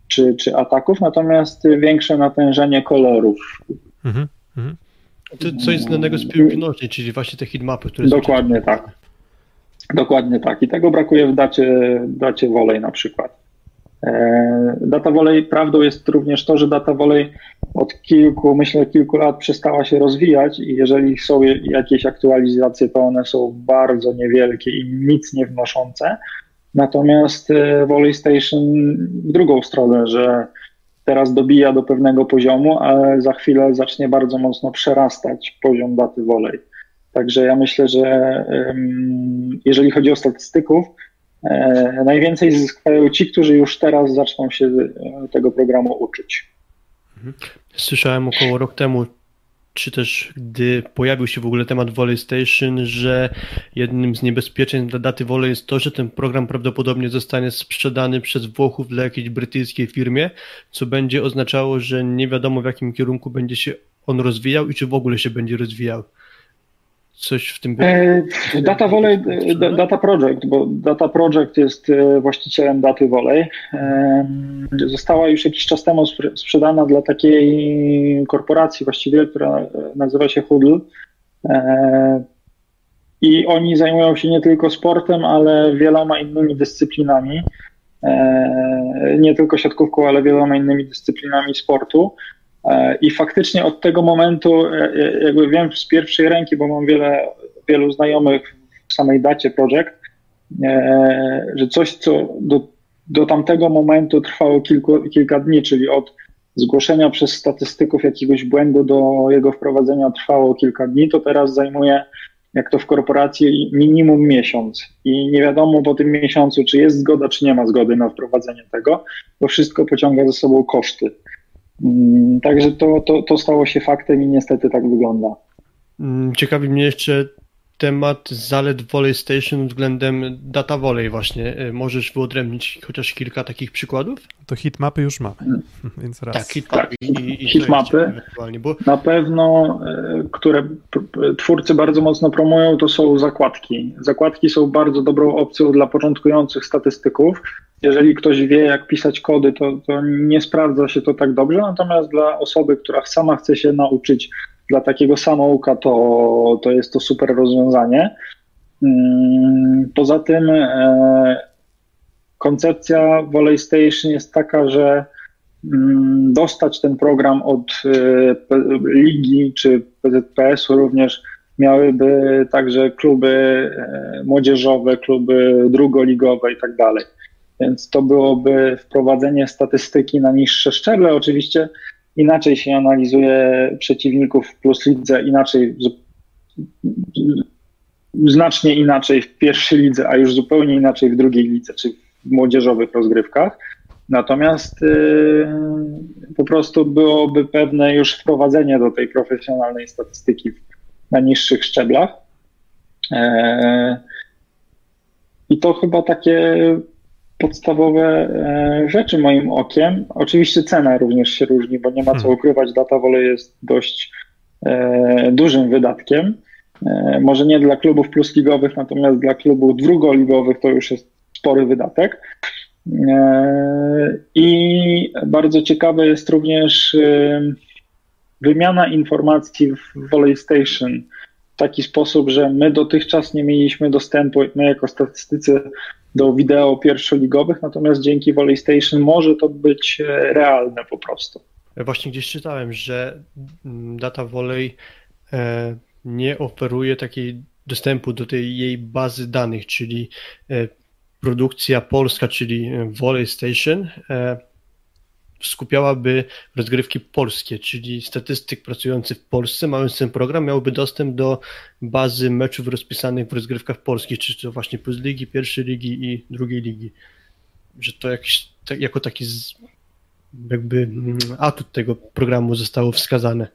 czy, czy ataków, natomiast większe natężenie kolorów. Mhm, mhm. To coś znanego z piłki nożnej, czyli właśnie te hitmapy, które Dokładnie tak. Dokładnie tak. I tego brakuje w dacie, dacie Volley na przykład. E, data Volley, prawdą jest również to, że data Volley od kilku, myślę, kilku lat przestała się rozwijać i jeżeli są jakieś aktualizacje, to one są bardzo niewielkie i nic nie wnoszące. Natomiast e, Volley Station w drugą stronę, że teraz dobija do pewnego poziomu, ale za chwilę zacznie bardzo mocno przerastać poziom daty Volley. Także ja myślę, że jeżeli chodzi o statystyków, e, najwięcej zyskają ci, którzy już teraz zaczną się e, tego programu uczyć. Mhm. Słyszałem około rok temu czy też gdy pojawił się w ogóle temat Volley Station, że jednym z niebezpieczeństw dla daty Volley jest to, że ten program prawdopodobnie zostanie sprzedany przez Włochów dla jakiejś brytyjskiej firmie, co będzie oznaczało, że nie wiadomo w jakim kierunku będzie się on rozwijał i czy w ogóle się będzie rozwijał. Coś w tym e, Data Volley, e, Data Project, bo Data Project jest e, właścicielem daty Volley. Została już jakiś czas temu sprzedana dla takiej korporacji właściwie, która nazywa się Hoodle. I oni zajmują się nie tylko sportem, ale wieloma innymi dyscyplinami. Nie tylko siatkówką, ale wieloma innymi dyscyplinami sportu. E, I faktycznie od tego momentu, e, e, jakby wiem z pierwszej ręki, bo mam wiele, wielu znajomych w samej dacie projekt, że coś, co do, do tamtego momentu trwało kilku, kilka dni, czyli od zgłoszenia przez statystyków jakiegoś błędu do jego wprowadzenia trwało kilka dni, to teraz zajmuje, jak to w korporacji, minimum miesiąc. I nie wiadomo po tym miesiącu, czy jest zgoda, czy nie ma zgody na wprowadzenie tego, bo wszystko pociąga ze sobą koszty. Mm, także to, to, to stało się faktem i niestety tak wygląda. Mm, ciekawi mnie jeszcze, temat zalet Volley Station względem data volley właśnie. E, możesz wyodrębnić chociaż kilka takich przykładów? To hitmapy już mamy, [laughs] więc raz. Tak, hitmapy. Tak, i, i hitmapy. Bo Na pewno, e, które twórcy bardzo mocno promują, to są zakładki. Zakładki są bardzo dobrą opcją dla początkujących statystyków. Jeżeli ktoś wie, jak pisać kody, to, to nie sprawdza się to tak dobrze, natomiast dla osoby, która sama chce się nauczyć, dla takiego samouka, to, to jest to super rozwiązanie. Mm, Poza tym e, koncepcja Volley Station jest taka, że mm, dostać ten program od e, ligi czy PZPS-u również miałyby także kluby e, młodzieżowe, kluby drugoligowe i tak dalej. Więc to byłoby wprowadzenie statystyki na niższe szczeble. Oczywiście inaczej się analizuje przeciwników w plus lidze, inaczej, znacznie inaczej w pierwszej lidze, a już zupełnie inaczej w drugiej lidze, czy w młodzieżowych rozgrywkach. Natomiast yy, po prostu byłoby pewne już wprowadzenie do tej profesjonalnej statystyki na niższych szczeblach. Eee, I to chyba takie podstawowe e, rzeczy moim okiem. Oczywiście cena również się różni, bo nie ma co Hmm. ukrywać, data wolej jest dość e, dużym wydatkiem. E, może nie dla klubów plusligowych, natomiast dla klubów drugoligowych to już jest spory wydatek. I bardzo ciekawe jest również wymiana informacji w Volley Station w taki sposób, że my dotychczas nie mieliśmy dostępu, my jako statystycy, do wideo pierwszoligowych, natomiast dzięki Volley Station może to być e, realne po prostu. Właśnie gdzieś czytałem, że mm, Data Volley e, nie oferuje takiej dostępu do tej jej bazy danych, czyli e, produkcja polska, czyli Volley Station skupiałaby rozgrywki polskie, czyli statystyk pracujący w Polsce, mając ten program, miałby dostęp do bazy meczów rozpisanych w rozgrywkach polskich, czy to właśnie plus ligi, pierwszej ligi i drugiej ligi. Że to jakiś, tak, jako taki jakby mm, atut tego programu zostało wskazane.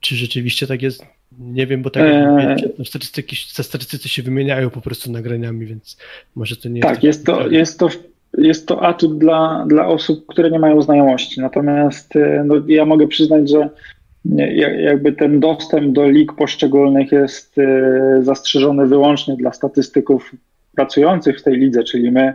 Czy rzeczywiście tak jest? Nie wiem, bo tak Eee. wiecie, statystyki, statystycy się wymieniają po prostu nagraniami, więc może to nie Tak, jest... jest to, jest to, jest to atut dla, dla osób, które nie mają znajomości. Natomiast e, no, ja mogę przyznać, że ja- jakby ten dostęp do lig poszczególnych jest e, zastrzeżony wyłącznie dla statystyków pracujących w tej lidze, czyli my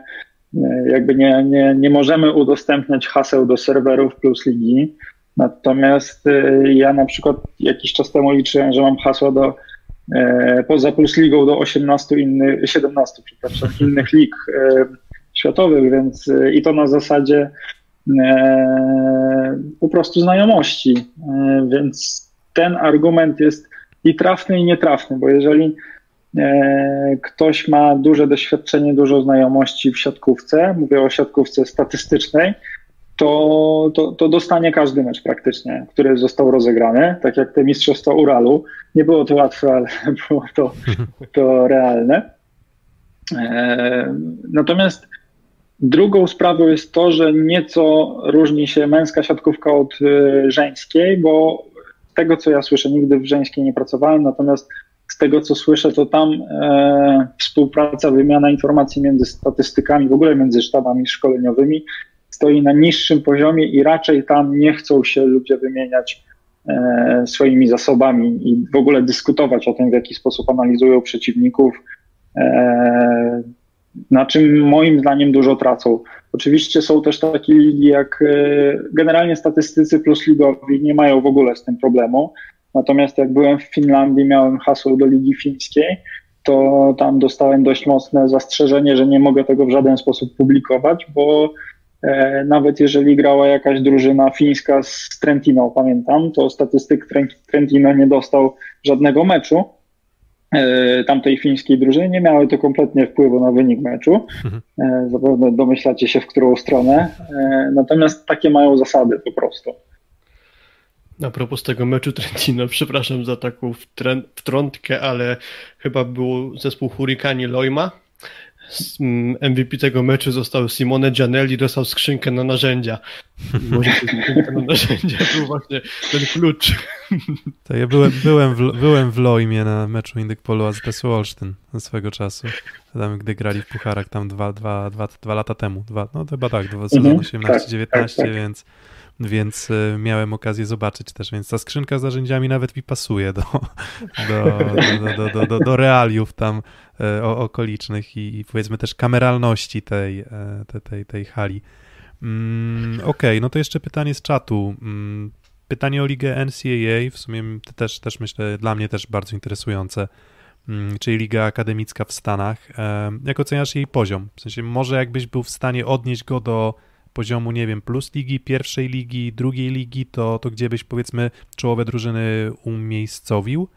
jakby nie, nie, nie możemy udostępniać haseł do serwerów plus ligi. Natomiast ja na przykład jakiś czas temu liczyłem, że mam hasła do poza plus ligą do 18 innych, 17, przepraszam, innych lig światowych, więc e, i to na zasadzie e, po prostu znajomości. E, więc ten argument jest i trafny, i nietrafny, bo jeżeli e, ktoś ma duże doświadczenie, dużo znajomości w siatkówce, mówię o siatkówce statystycznej, to, to, to dostanie każdy mecz praktycznie, który został rozegrany, tak jak te Mistrzostwa Uralu. Nie było to łatwe, ale [laughs] było to, to realne. Natomiast drugą sprawą jest to, że nieco różni się męska siatkówka od e, żeńskiej, bo z tego co ja słyszę, nigdy w żeńskiej nie pracowałem, natomiast z tego co słyszę, to tam e, współpraca, wymiana informacji między statystykami, w ogóle między sztabami szkoleniowymi stoi na niższym poziomie i raczej tam nie chcą się ludzie wymieniać e, swoimi zasobami i w ogóle dyskutować o tym, w jaki sposób analizują przeciwników, e, na czym moim zdaniem dużo tracą. Oczywiście są też takie ligi jak e, generalnie statystycy plus ligowi nie mają w ogóle z tym problemu. Natomiast jak byłem w Finlandii, miałem hasło do ligi fińskiej, to tam dostałem dość mocne zastrzeżenie, że nie mogę tego w żaden sposób publikować, bo e, nawet jeżeli grała jakaś drużyna fińska z Trentino, pamiętam, to statystyk Trent- Trentino nie dostał żadnego meczu tamtej fińskiej drużyny. Nie miały to kompletnie wpływu na wynik meczu. E, Zapewne domyślacie się, w którą stronę. E, Natomiast takie mają zasady po prostu. A propos tego meczu Trentino, [laughs] przepraszam za taką wtrątkę, ale chyba był zespół s- m, MVP tego meczu został Simone Gianelli, dostał skrzynkę na narzędzia. Może skrzynka na narzędzia był właśnie ten klucz. To ja byłem, byłem, w, byłem w Loimie na meczu Indyk Polo AZS Olsztyn swego czasu. Tam, gdy grali w pucharach tam dwa, dwa, dwa, dwa lata temu. Dwa, no chyba tak, dwa sezon Mhm, 18-19, tak, tak, tak. więc, więc y, miałem okazję zobaczyć też, więc ta skrzynka z narzędziami nawet mi pasuje do, [laughs] do, do, do, do, realiów tam e, okolicznych i, powiedzmy też kameralności tej, e, tej, tej, hali. Mm, [laughs] Okej, no to jeszcze pytanie z czatu. Mm, Pytanie o ligę NCAA, w sumie też, też myślę, dla mnie też bardzo interesujące, Mm, czyli liga akademicka w Stanach. Jak oceniasz jej poziom? W sensie, może jakbyś był w stanie odnieść go do poziomu, nie wiem, plus ligi, pierwszej ligi, drugiej ligi, to, to gdzie byś powiedzmy czołowe drużyny umiejscowił?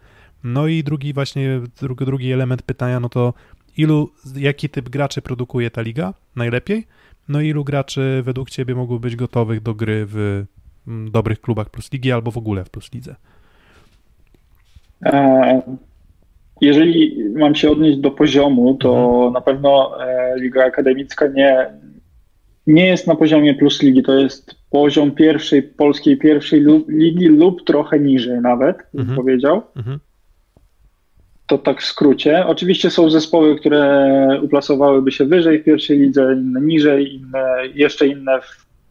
No i drugi właśnie, drugi, drugi element pytania, no to ilu, jaki typ graczy produkuje ta liga najlepiej? No i ilu graczy według ciebie mogło być gotowych do gry w mm, dobrych klubach plus ligi albo w ogóle w plus lidze? E, Jeżeli mam się odnieść do poziomu, to na pewno e, Liga Akademicka nie, nie jest na poziomie plus ligi. To jest poziom pierwszej, polskiej pierwszej ligi lub trochę niżej nawet, bym Mhm. powiedział. Mhm. To tak w skrócie. Oczywiście są zespoły, które uplasowałyby się wyżej w pierwszej lidze, inne niżej, inne, jeszcze inne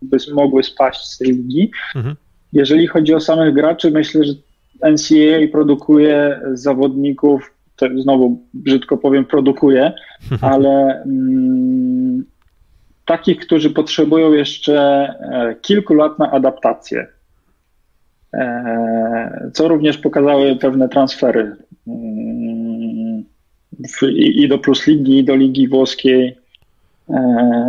by mogły spaść z tej ligi. Mhm. Jeżeli chodzi o samych graczy, myślę, że NCAA produkuje zawodników, to znowu brzydko powiem, produkuje, [laughs] ale mm, takich, którzy potrzebują jeszcze e, kilku lat na adaptację. E, co również pokazały pewne transfery mm, i, do Plus Ligi, i do Ligi Włoskiej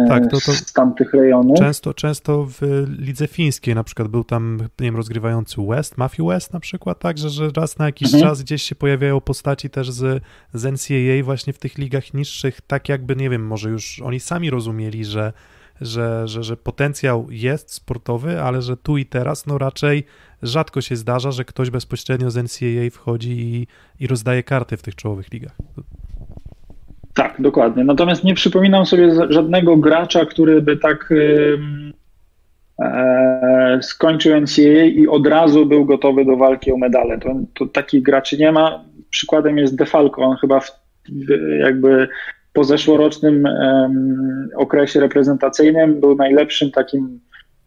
Tak, to- to- z tamtych rejonów. Często, często w lidze fińskiej na przykład był tam, nie wiem, rozgrywający West, Matthew West na przykład, tak, że, że raz na jakiś Mhm. czas gdzieś się pojawiają postaci też z, z NCAA właśnie w tych ligach niższych, tak jakby, nie wiem, może już oni sami rozumieli, że, że, że, że potencjał jest sportowy, ale że tu i teraz, no raczej rzadko się zdarza, że ktoś bezpośrednio z NCAA wchodzi i, i rozdaje karty w tych czołowych ligach. Tak, dokładnie. Natomiast nie przypominam sobie żadnego gracza, który by tak e, skończył NCAA i od razu był gotowy do walki o medale. To, to takich graczy nie ma. Przykładem jest Defalco. On chyba w, jakby po zeszłorocznym em, okresie reprezentacyjnym był najlepszym takim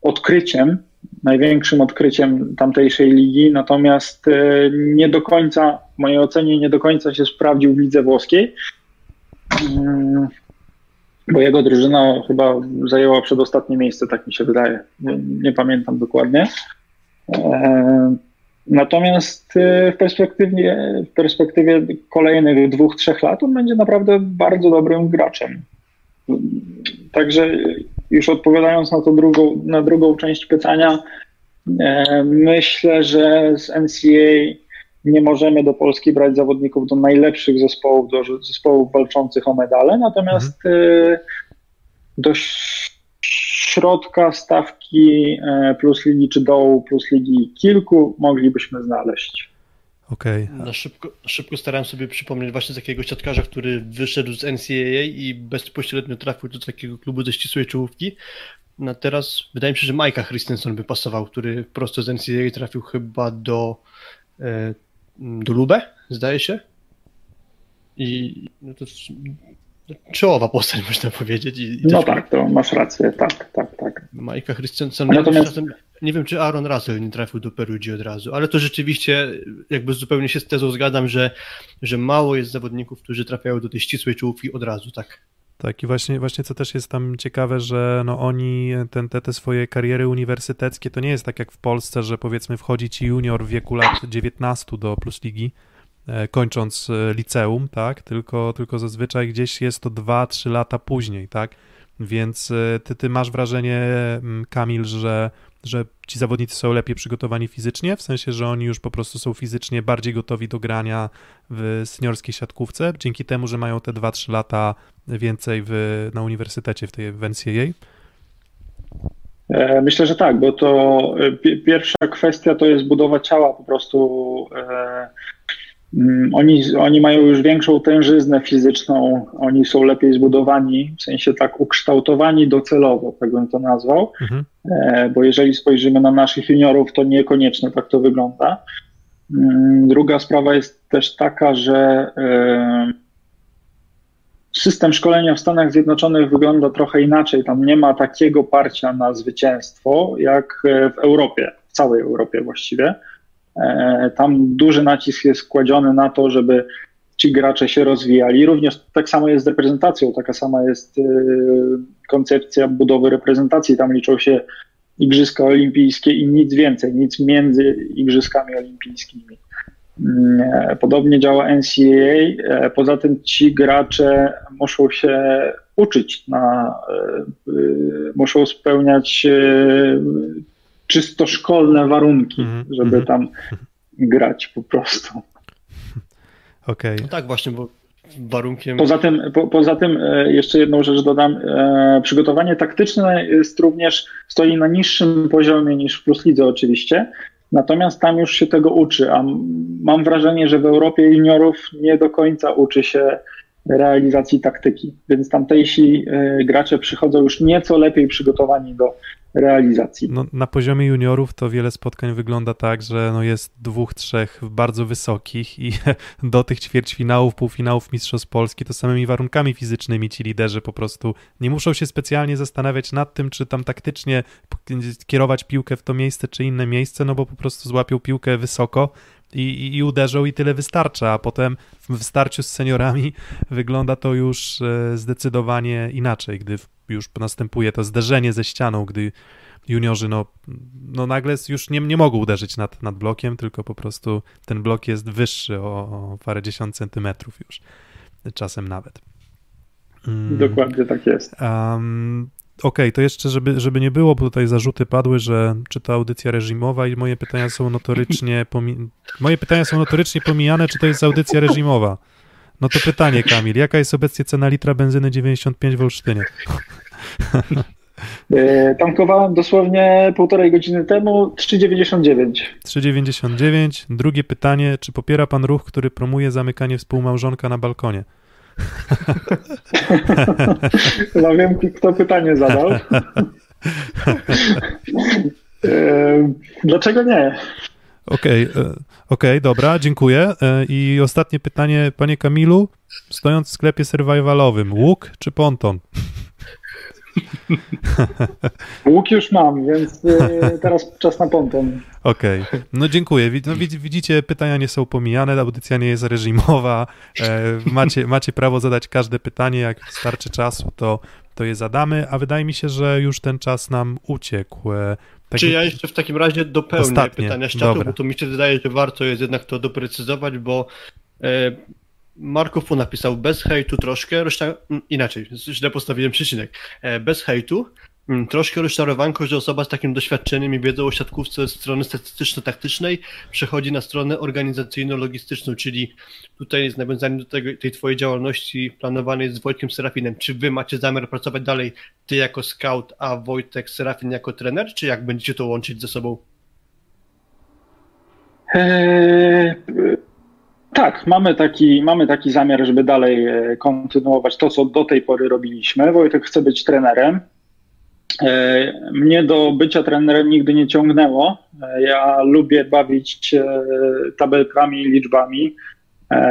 odkryciem, największym odkryciem tamtejszej ligi, natomiast e, nie do końca, w mojej ocenie, nie do końca się sprawdził w lidze włoskiej. Bo jego drużyna chyba zajęła przedostatnie miejsce, tak mi się wydaje. Nie, nie pamiętam dokładnie. E, Natomiast e, w perspektywie, w perspektywie kolejnych dwóch, trzech lat on będzie naprawdę bardzo dobrym graczem. Także już odpowiadając na, to drugą, na drugą część pytania, e, myślę, że z NCAA nie możemy do Polski brać zawodników do najlepszych zespołów, do zespołów walczących o medale, natomiast y, do środka stawki e, plus ligi czy dołu plus ligi kilku moglibyśmy znaleźć. Okej. Na szybko, szybko starałem sobie przypomnieć właśnie takiego siatkarza, który wyszedł z NCAA i bezpośrednio trafił do takiego klubu ze ścisłej czołówki. No teraz wydaje mi się, że Majka Christensen by pasował, który prosto z NCAA trafił chyba do, e, do Lubę, zdaje się. I no to czołowa postać, [laughs] można powiedzieć. I, i No tak, to masz rację, tak, tak, tak. Majka Christensen. Natomiast- Czasem, nie wiem, czy Aaron Russell nie trafił do Perugii od razu, ale to rzeczywiście jakby zupełnie się z tezą zgadzam, że, że mało jest zawodników, którzy trafiają do tej ścisłej czołówki od razu, tak. Tak, i właśnie, właśnie co też jest tam ciekawe, że no oni ten, te, te swoje kariery uniwersyteckie to nie jest tak jak w Polsce, że powiedzmy wchodzi ci junior w wieku lat 19 do Plus Ligi, e, kończąc e, liceum, tak, tylko, tylko zazwyczaj gdzieś jest to 2-3 lata później, tak, więc e, ty, ty masz wrażenie, mm, Kamil, że, że ci zawodnicy są lepiej przygotowani fizycznie, w sensie, że oni już po prostu są fizycznie bardziej gotowi do grania w seniorskiej siatkówce, dzięki temu, że mają te 2-3 lata więcej w, na uniwersytecie w tej w NCAA? E, Myślę, że tak, bo to e, pi- pierwsza kwestia to jest budowa ciała po prostu e, Oni, oni mają już większą tężyznę fizyczną, oni są lepiej zbudowani, w sensie tak ukształtowani docelowo, tak bym to nazwał, Mhm. E, bo jeżeli spojrzymy na naszych juniorów, to niekoniecznie tak to wygląda. Mm, Druga sprawa jest też taka, że e, system szkolenia w Stanach Zjednoczonych wygląda trochę inaczej. Tam nie ma takiego parcia na zwycięstwo jak e, w Europie, w całej Europie właściwie. E, Tam duży nacisk jest kładziony na to, żeby ci gracze się rozwijali. Również tak samo jest z reprezentacją, taka sama jest e, koncepcja budowy reprezentacji. Tam liczą się Igrzyska Olimpijskie i nic więcej, nic między Igrzyskami Olimpijskimi. Mm, e, Podobnie działa NCAA. Poza tym ci gracze muszą się uczyć, na, muszą spełniać czysto szkolne warunki, Mhm, żeby mhm. tam grać po prostu. Okej. No tak właśnie, bo warunkiem... Poza tym, po, poza tym e, jeszcze jedną rzecz dodam. E, Przygotowanie taktyczne jest również, stoi na niższym poziomie niż w Plus Lidze oczywiście, natomiast tam już się tego uczy, a mam wrażenie, że w Europie juniorów nie do końca uczy się realizacji taktyki, więc tamtejsi e, gracze przychodzą już nieco lepiej przygotowani do realizacji. No, na poziomie juniorów to wiele spotkań wygląda tak, że no jest dwóch, trzech bardzo wysokich i [laughs] do tych ćwierćfinałów, półfinałów Mistrzostw Polski to samymi warunkami fizycznymi ci liderzy po prostu nie muszą się specjalnie zastanawiać nad tym, czy tam taktycznie kierować piłkę w to miejsce, czy inne miejsce, no bo po prostu złapią piłkę wysoko i, i, i uderzą i tyle wystarcza, a potem w, starciu z seniorami [laughs] wygląda to już e, zdecydowanie inaczej, gdy już następuje to zderzenie ze ścianą, gdy juniorzy no, no nagle już nie, nie mogą uderzyć nad, nad blokiem, tylko po prostu ten blok jest wyższy o, o parę dziesiąt centymetrów już, czasem nawet. Mm, Dokładnie tak jest. Um, Okej, to jeszcze, żeby, żeby nie było, bo tutaj zarzuty padły, że czy to audycja reżimowa i moje pytania są notorycznie pomi- moje pytania są notorycznie pomijane, czy to jest audycja reżimowa. No to pytanie, Kamil, jaka jest obecnie cena litra benzyny 95 w Olsztynie? [laughs] E, Tankowałem dosłownie półtorej godziny temu 3,99. 3,99. Drugie pytanie, czy popiera pan ruch, który promuje zamykanie współmałżonka na balkonie? Chyba wiem, kto pytanie zadał. E, Dlaczego nie? Okej, e, okej, dobra, dziękuję. E, I ostatnie pytanie, panie Kamilu, stojąc w sklepie survivalowym, łuk czy ponton? Łuk już mam, więc e, teraz czas na ponton. Okej, no dziękuję. No, widz- widzicie, pytania nie są pomijane, audycja nie jest reżimowa. E, macie, macie prawo zadać każde pytanie, jak starczy czasu, to, to je zadamy, a wydaje mi się, że już ten czas nam uciekł. E, tak Czy ja jeszcze w takim razie dopełnię Ostatnie, pytania z czatu, dobra. bo to mi się wydaje, że warto jest jednak to doprecyzować, bo e, Marków napisał bez hejtu troszkę, inaczej, źle postawiłem przycinek. E, bez hejtu, troszkę rozczarowanko, że osoba z takim doświadczeniem i wiedzą o siatkówce z strony statystyczno-taktycznej przechodzi na stronę organizacyjno-logistyczną, czyli tutaj jest nawiązanie do tego, tej twojej działalności planowanej z Wojtkiem Serafinem. Czy wy macie zamiar pracować dalej, ty jako scout, a Wojtek Serafin jako trener, czy jak będziecie to łączyć ze sobą? E, Tak, mamy taki, mamy taki zamiar, żeby dalej e, kontynuować to, co do tej pory robiliśmy. Wojtek chce być trenerem. E, Mnie do bycia trenerem nigdy nie ciągnęło. E, Ja lubię bawić tabelkami liczbami.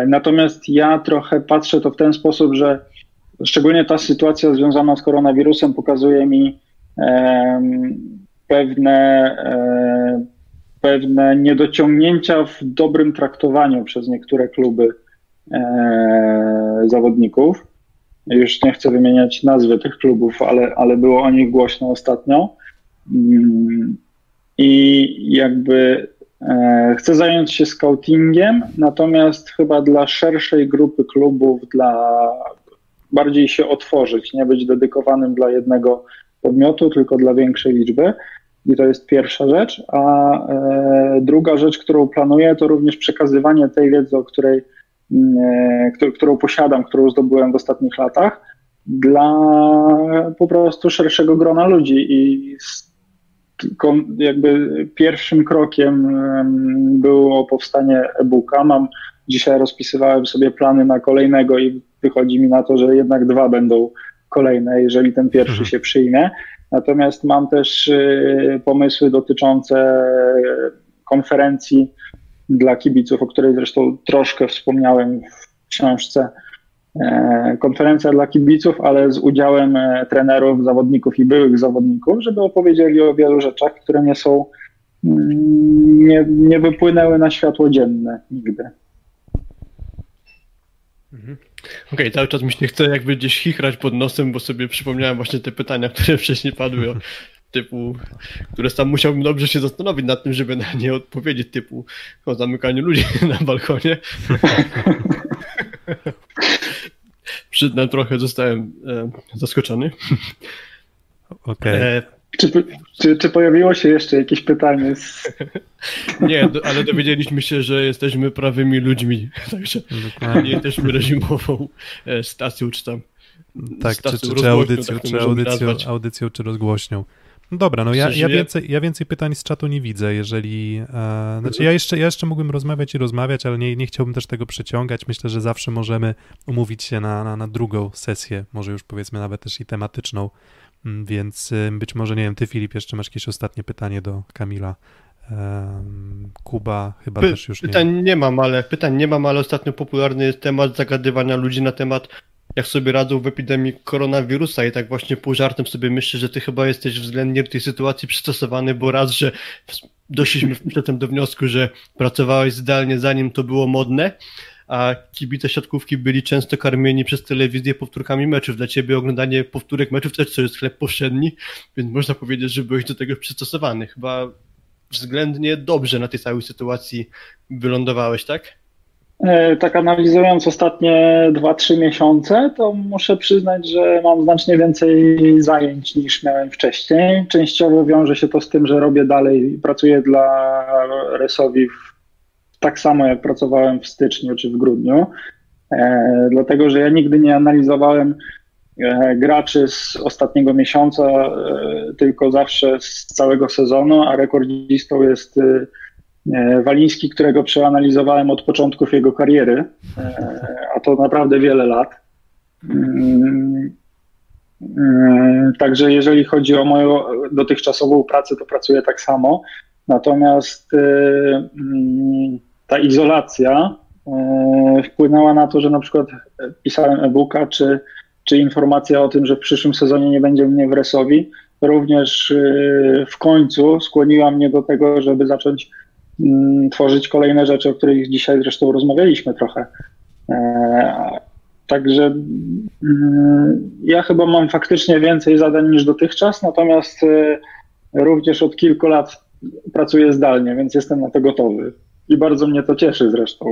Natomiast ja trochę patrzę to w ten sposób, że szczególnie ta sytuacja związana z koronawirusem pokazuje mi pewne, pewne niedociągnięcia w dobrym traktowaniu przez niektóre kluby e, zawodników. Już nie chcę wymieniać nazwy tych klubów, ale, ale było o nich głośno ostatnio. Mm, I jakby e, chcę zająć się scoutingiem, natomiast chyba dla szerszej grupy klubów, dla bardziej się otworzyć, nie być dedykowanym dla jednego podmiotu, tylko dla większej liczby. I to jest pierwsza rzecz. A e, druga rzecz, którą planuję, to również przekazywanie tej wiedzy, o której, mm, e, którą, posiadam, którą zdobyłem w ostatnich latach, dla po prostu szerszego grona ludzi. I jakby pierwszym krokiem em, było powstanie e-booka. Mam dzisiaj rozpisywałem sobie plany na kolejnego i wychodzi mi na to, że jednak dwa będą kolejne, jeżeli ten pierwszy Mhm. się przyjmie. Natomiast mam też y, pomysły dotyczące konferencji dla kibiców, o której zresztą troszkę wspomniałem w książce. E, Konferencja dla kibiców, ale z udziałem e, trenerów, zawodników i byłych zawodników, żeby opowiedzieli o wielu rzeczach, które nie są, mm, nie, nie wypłynęły na światło dzienne nigdy. Okej, cały czas mi się chce jakby gdzieś chichrać pod nosem, bo sobie przypomniałem właśnie te pytania, które [laughs] wcześniej padły, o, typu, które sam musiałbym dobrze się zastanowić nad tym, żeby na nie odpowiedzieć, typu o zamykaniu ludzi [laughs] na balkonie. [laughs] Przyznam, trochę zostałem e, zaskoczony. Okej. E, Czy, czy, czy pojawiło się jeszcze jakieś pytanie? Z... [laughs] nie, do, ale dowiedzieliśmy się, że jesteśmy prawymi ludźmi, [laughs] także Dokładnie. nie jesteśmy reżimową e, stacją, czy tam Tak, czy, stacją czy, czy rozgłośnią, audycją, tak czy audycją, audycją, czy rozgłośnią. No dobra, no ja, ja, więcej, ja więcej pytań z czatu nie widzę, jeżeli... E, znaczy ja jeszcze, ja jeszcze mógłbym rozmawiać i rozmawiać, ale nie, nie chciałbym też tego przeciągać. Myślę, że zawsze możemy umówić się na, na, na drugą sesję, może już powiedzmy nawet też i tematyczną, więc y, być może, nie wiem, ty Filip jeszcze masz jakieś ostatnie pytanie do Kamila. Kuba chyba Py- też już nie. pytań nie mam, ale pytań nie mam, ale ostatnio popularny jest temat zagadywania ludzi na temat jak sobie radzą w epidemii koronawirusa i tak właśnie pół żartem sobie myślę, że ty chyba jesteś względnie w tej sytuacji przystosowany, bo raz, że doszliśmy przedtem do wniosku, że pracowałeś zdalnie zanim to było modne, a kibice siatkówki byli często karmieni przez telewizję powtórkami meczów. Dla ciebie oglądanie powtórek meczów też to jest chleb powszedni, więc można powiedzieć, że byłeś do tego przystosowany. Chyba względnie dobrze na tej całej sytuacji wylądowałeś, tak? E, Tak analizując ostatnie 2-3 miesiące, to muszę przyznać, że mam znacznie więcej zajęć niż miałem wcześniej. Częściowo wiąże się to z tym, że robię dalej, pracuję dla Resowi w, tak samo jak pracowałem w styczniu czy w grudniu, e, dlatego że ja nigdy nie analizowałem e, graczy z ostatniego miesiąca, e, tylko zawsze z całego sezonu, a rekordzistą jest e, E, Waliński, którego przeanalizowałem od początków jego kariery, e, a to naprawdę wiele lat. Mm, mm, Także jeżeli chodzi o moją dotychczasową pracę, to pracuję tak samo. Natomiast mm, ta izolacja e, wpłynęła na to, że na przykład pisałem e-booka, czy, czy informacja o tym, że w przyszłym sezonie nie będzie mnie w Resowi, również e, w końcu skłoniła mnie do tego, żeby zacząć mm, tworzyć kolejne rzeczy, o których dzisiaj zresztą rozmawialiśmy trochę. E, Także mm, ja chyba mam faktycznie więcej zadań niż dotychczas, natomiast e, również od kilku lat pracuję zdalnie, więc jestem na to gotowy. I bardzo mnie to cieszy zresztą.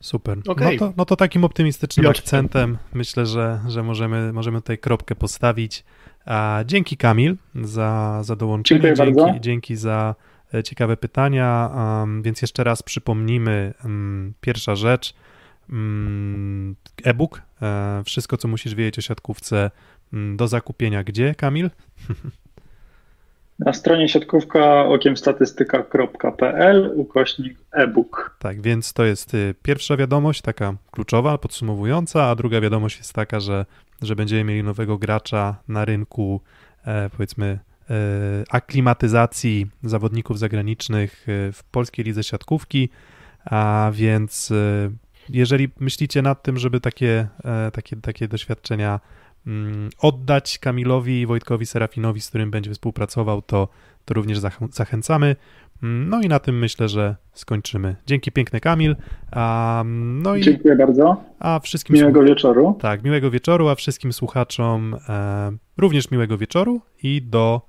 Super. Okej. No, to, no to takim optymistycznym Piotrze. akcentem myślę, że, że możemy, możemy tutaj kropkę postawić. A dzięki Kamil za, za dołączenie. Dziękuję dzięki, bardzo. dzięki za e, ciekawe pytania. Um, więc jeszcze raz przypomnimy. Um, pierwsza rzecz. Um, e-book. E, wszystko, co musisz wiedzieć o siatkówce mm, do zakupienia. Gdzie, Kamil? [laughs] Na stronie siatkówka okiemstatystyka.pl ukośnik e-book. Tak, więc to jest y, pierwsza wiadomość, taka kluczowa, podsumowująca, a druga wiadomość jest taka, że, że będziemy mieli nowego gracza na rynku, e, powiedzmy, e, aklimatyzacji zawodników zagranicznych e, w polskiej lidze siatkówki, a więc e, jeżeli myślicie nad tym, żeby takie, e, takie, takie doświadczenia oddać Kamilowi i Wojtkowi Serafinowi, z którym będzie współpracował, to, to również zach- zachęcamy. Mm, No i na tym myślę, że skończymy. Dzięki piękny Kamil. A, no i Dziękuję bardzo. a wszystkim Miłego wieczoru. tak, miłego wieczoru, a wszystkim słuchaczom e, również miłego wieczoru i do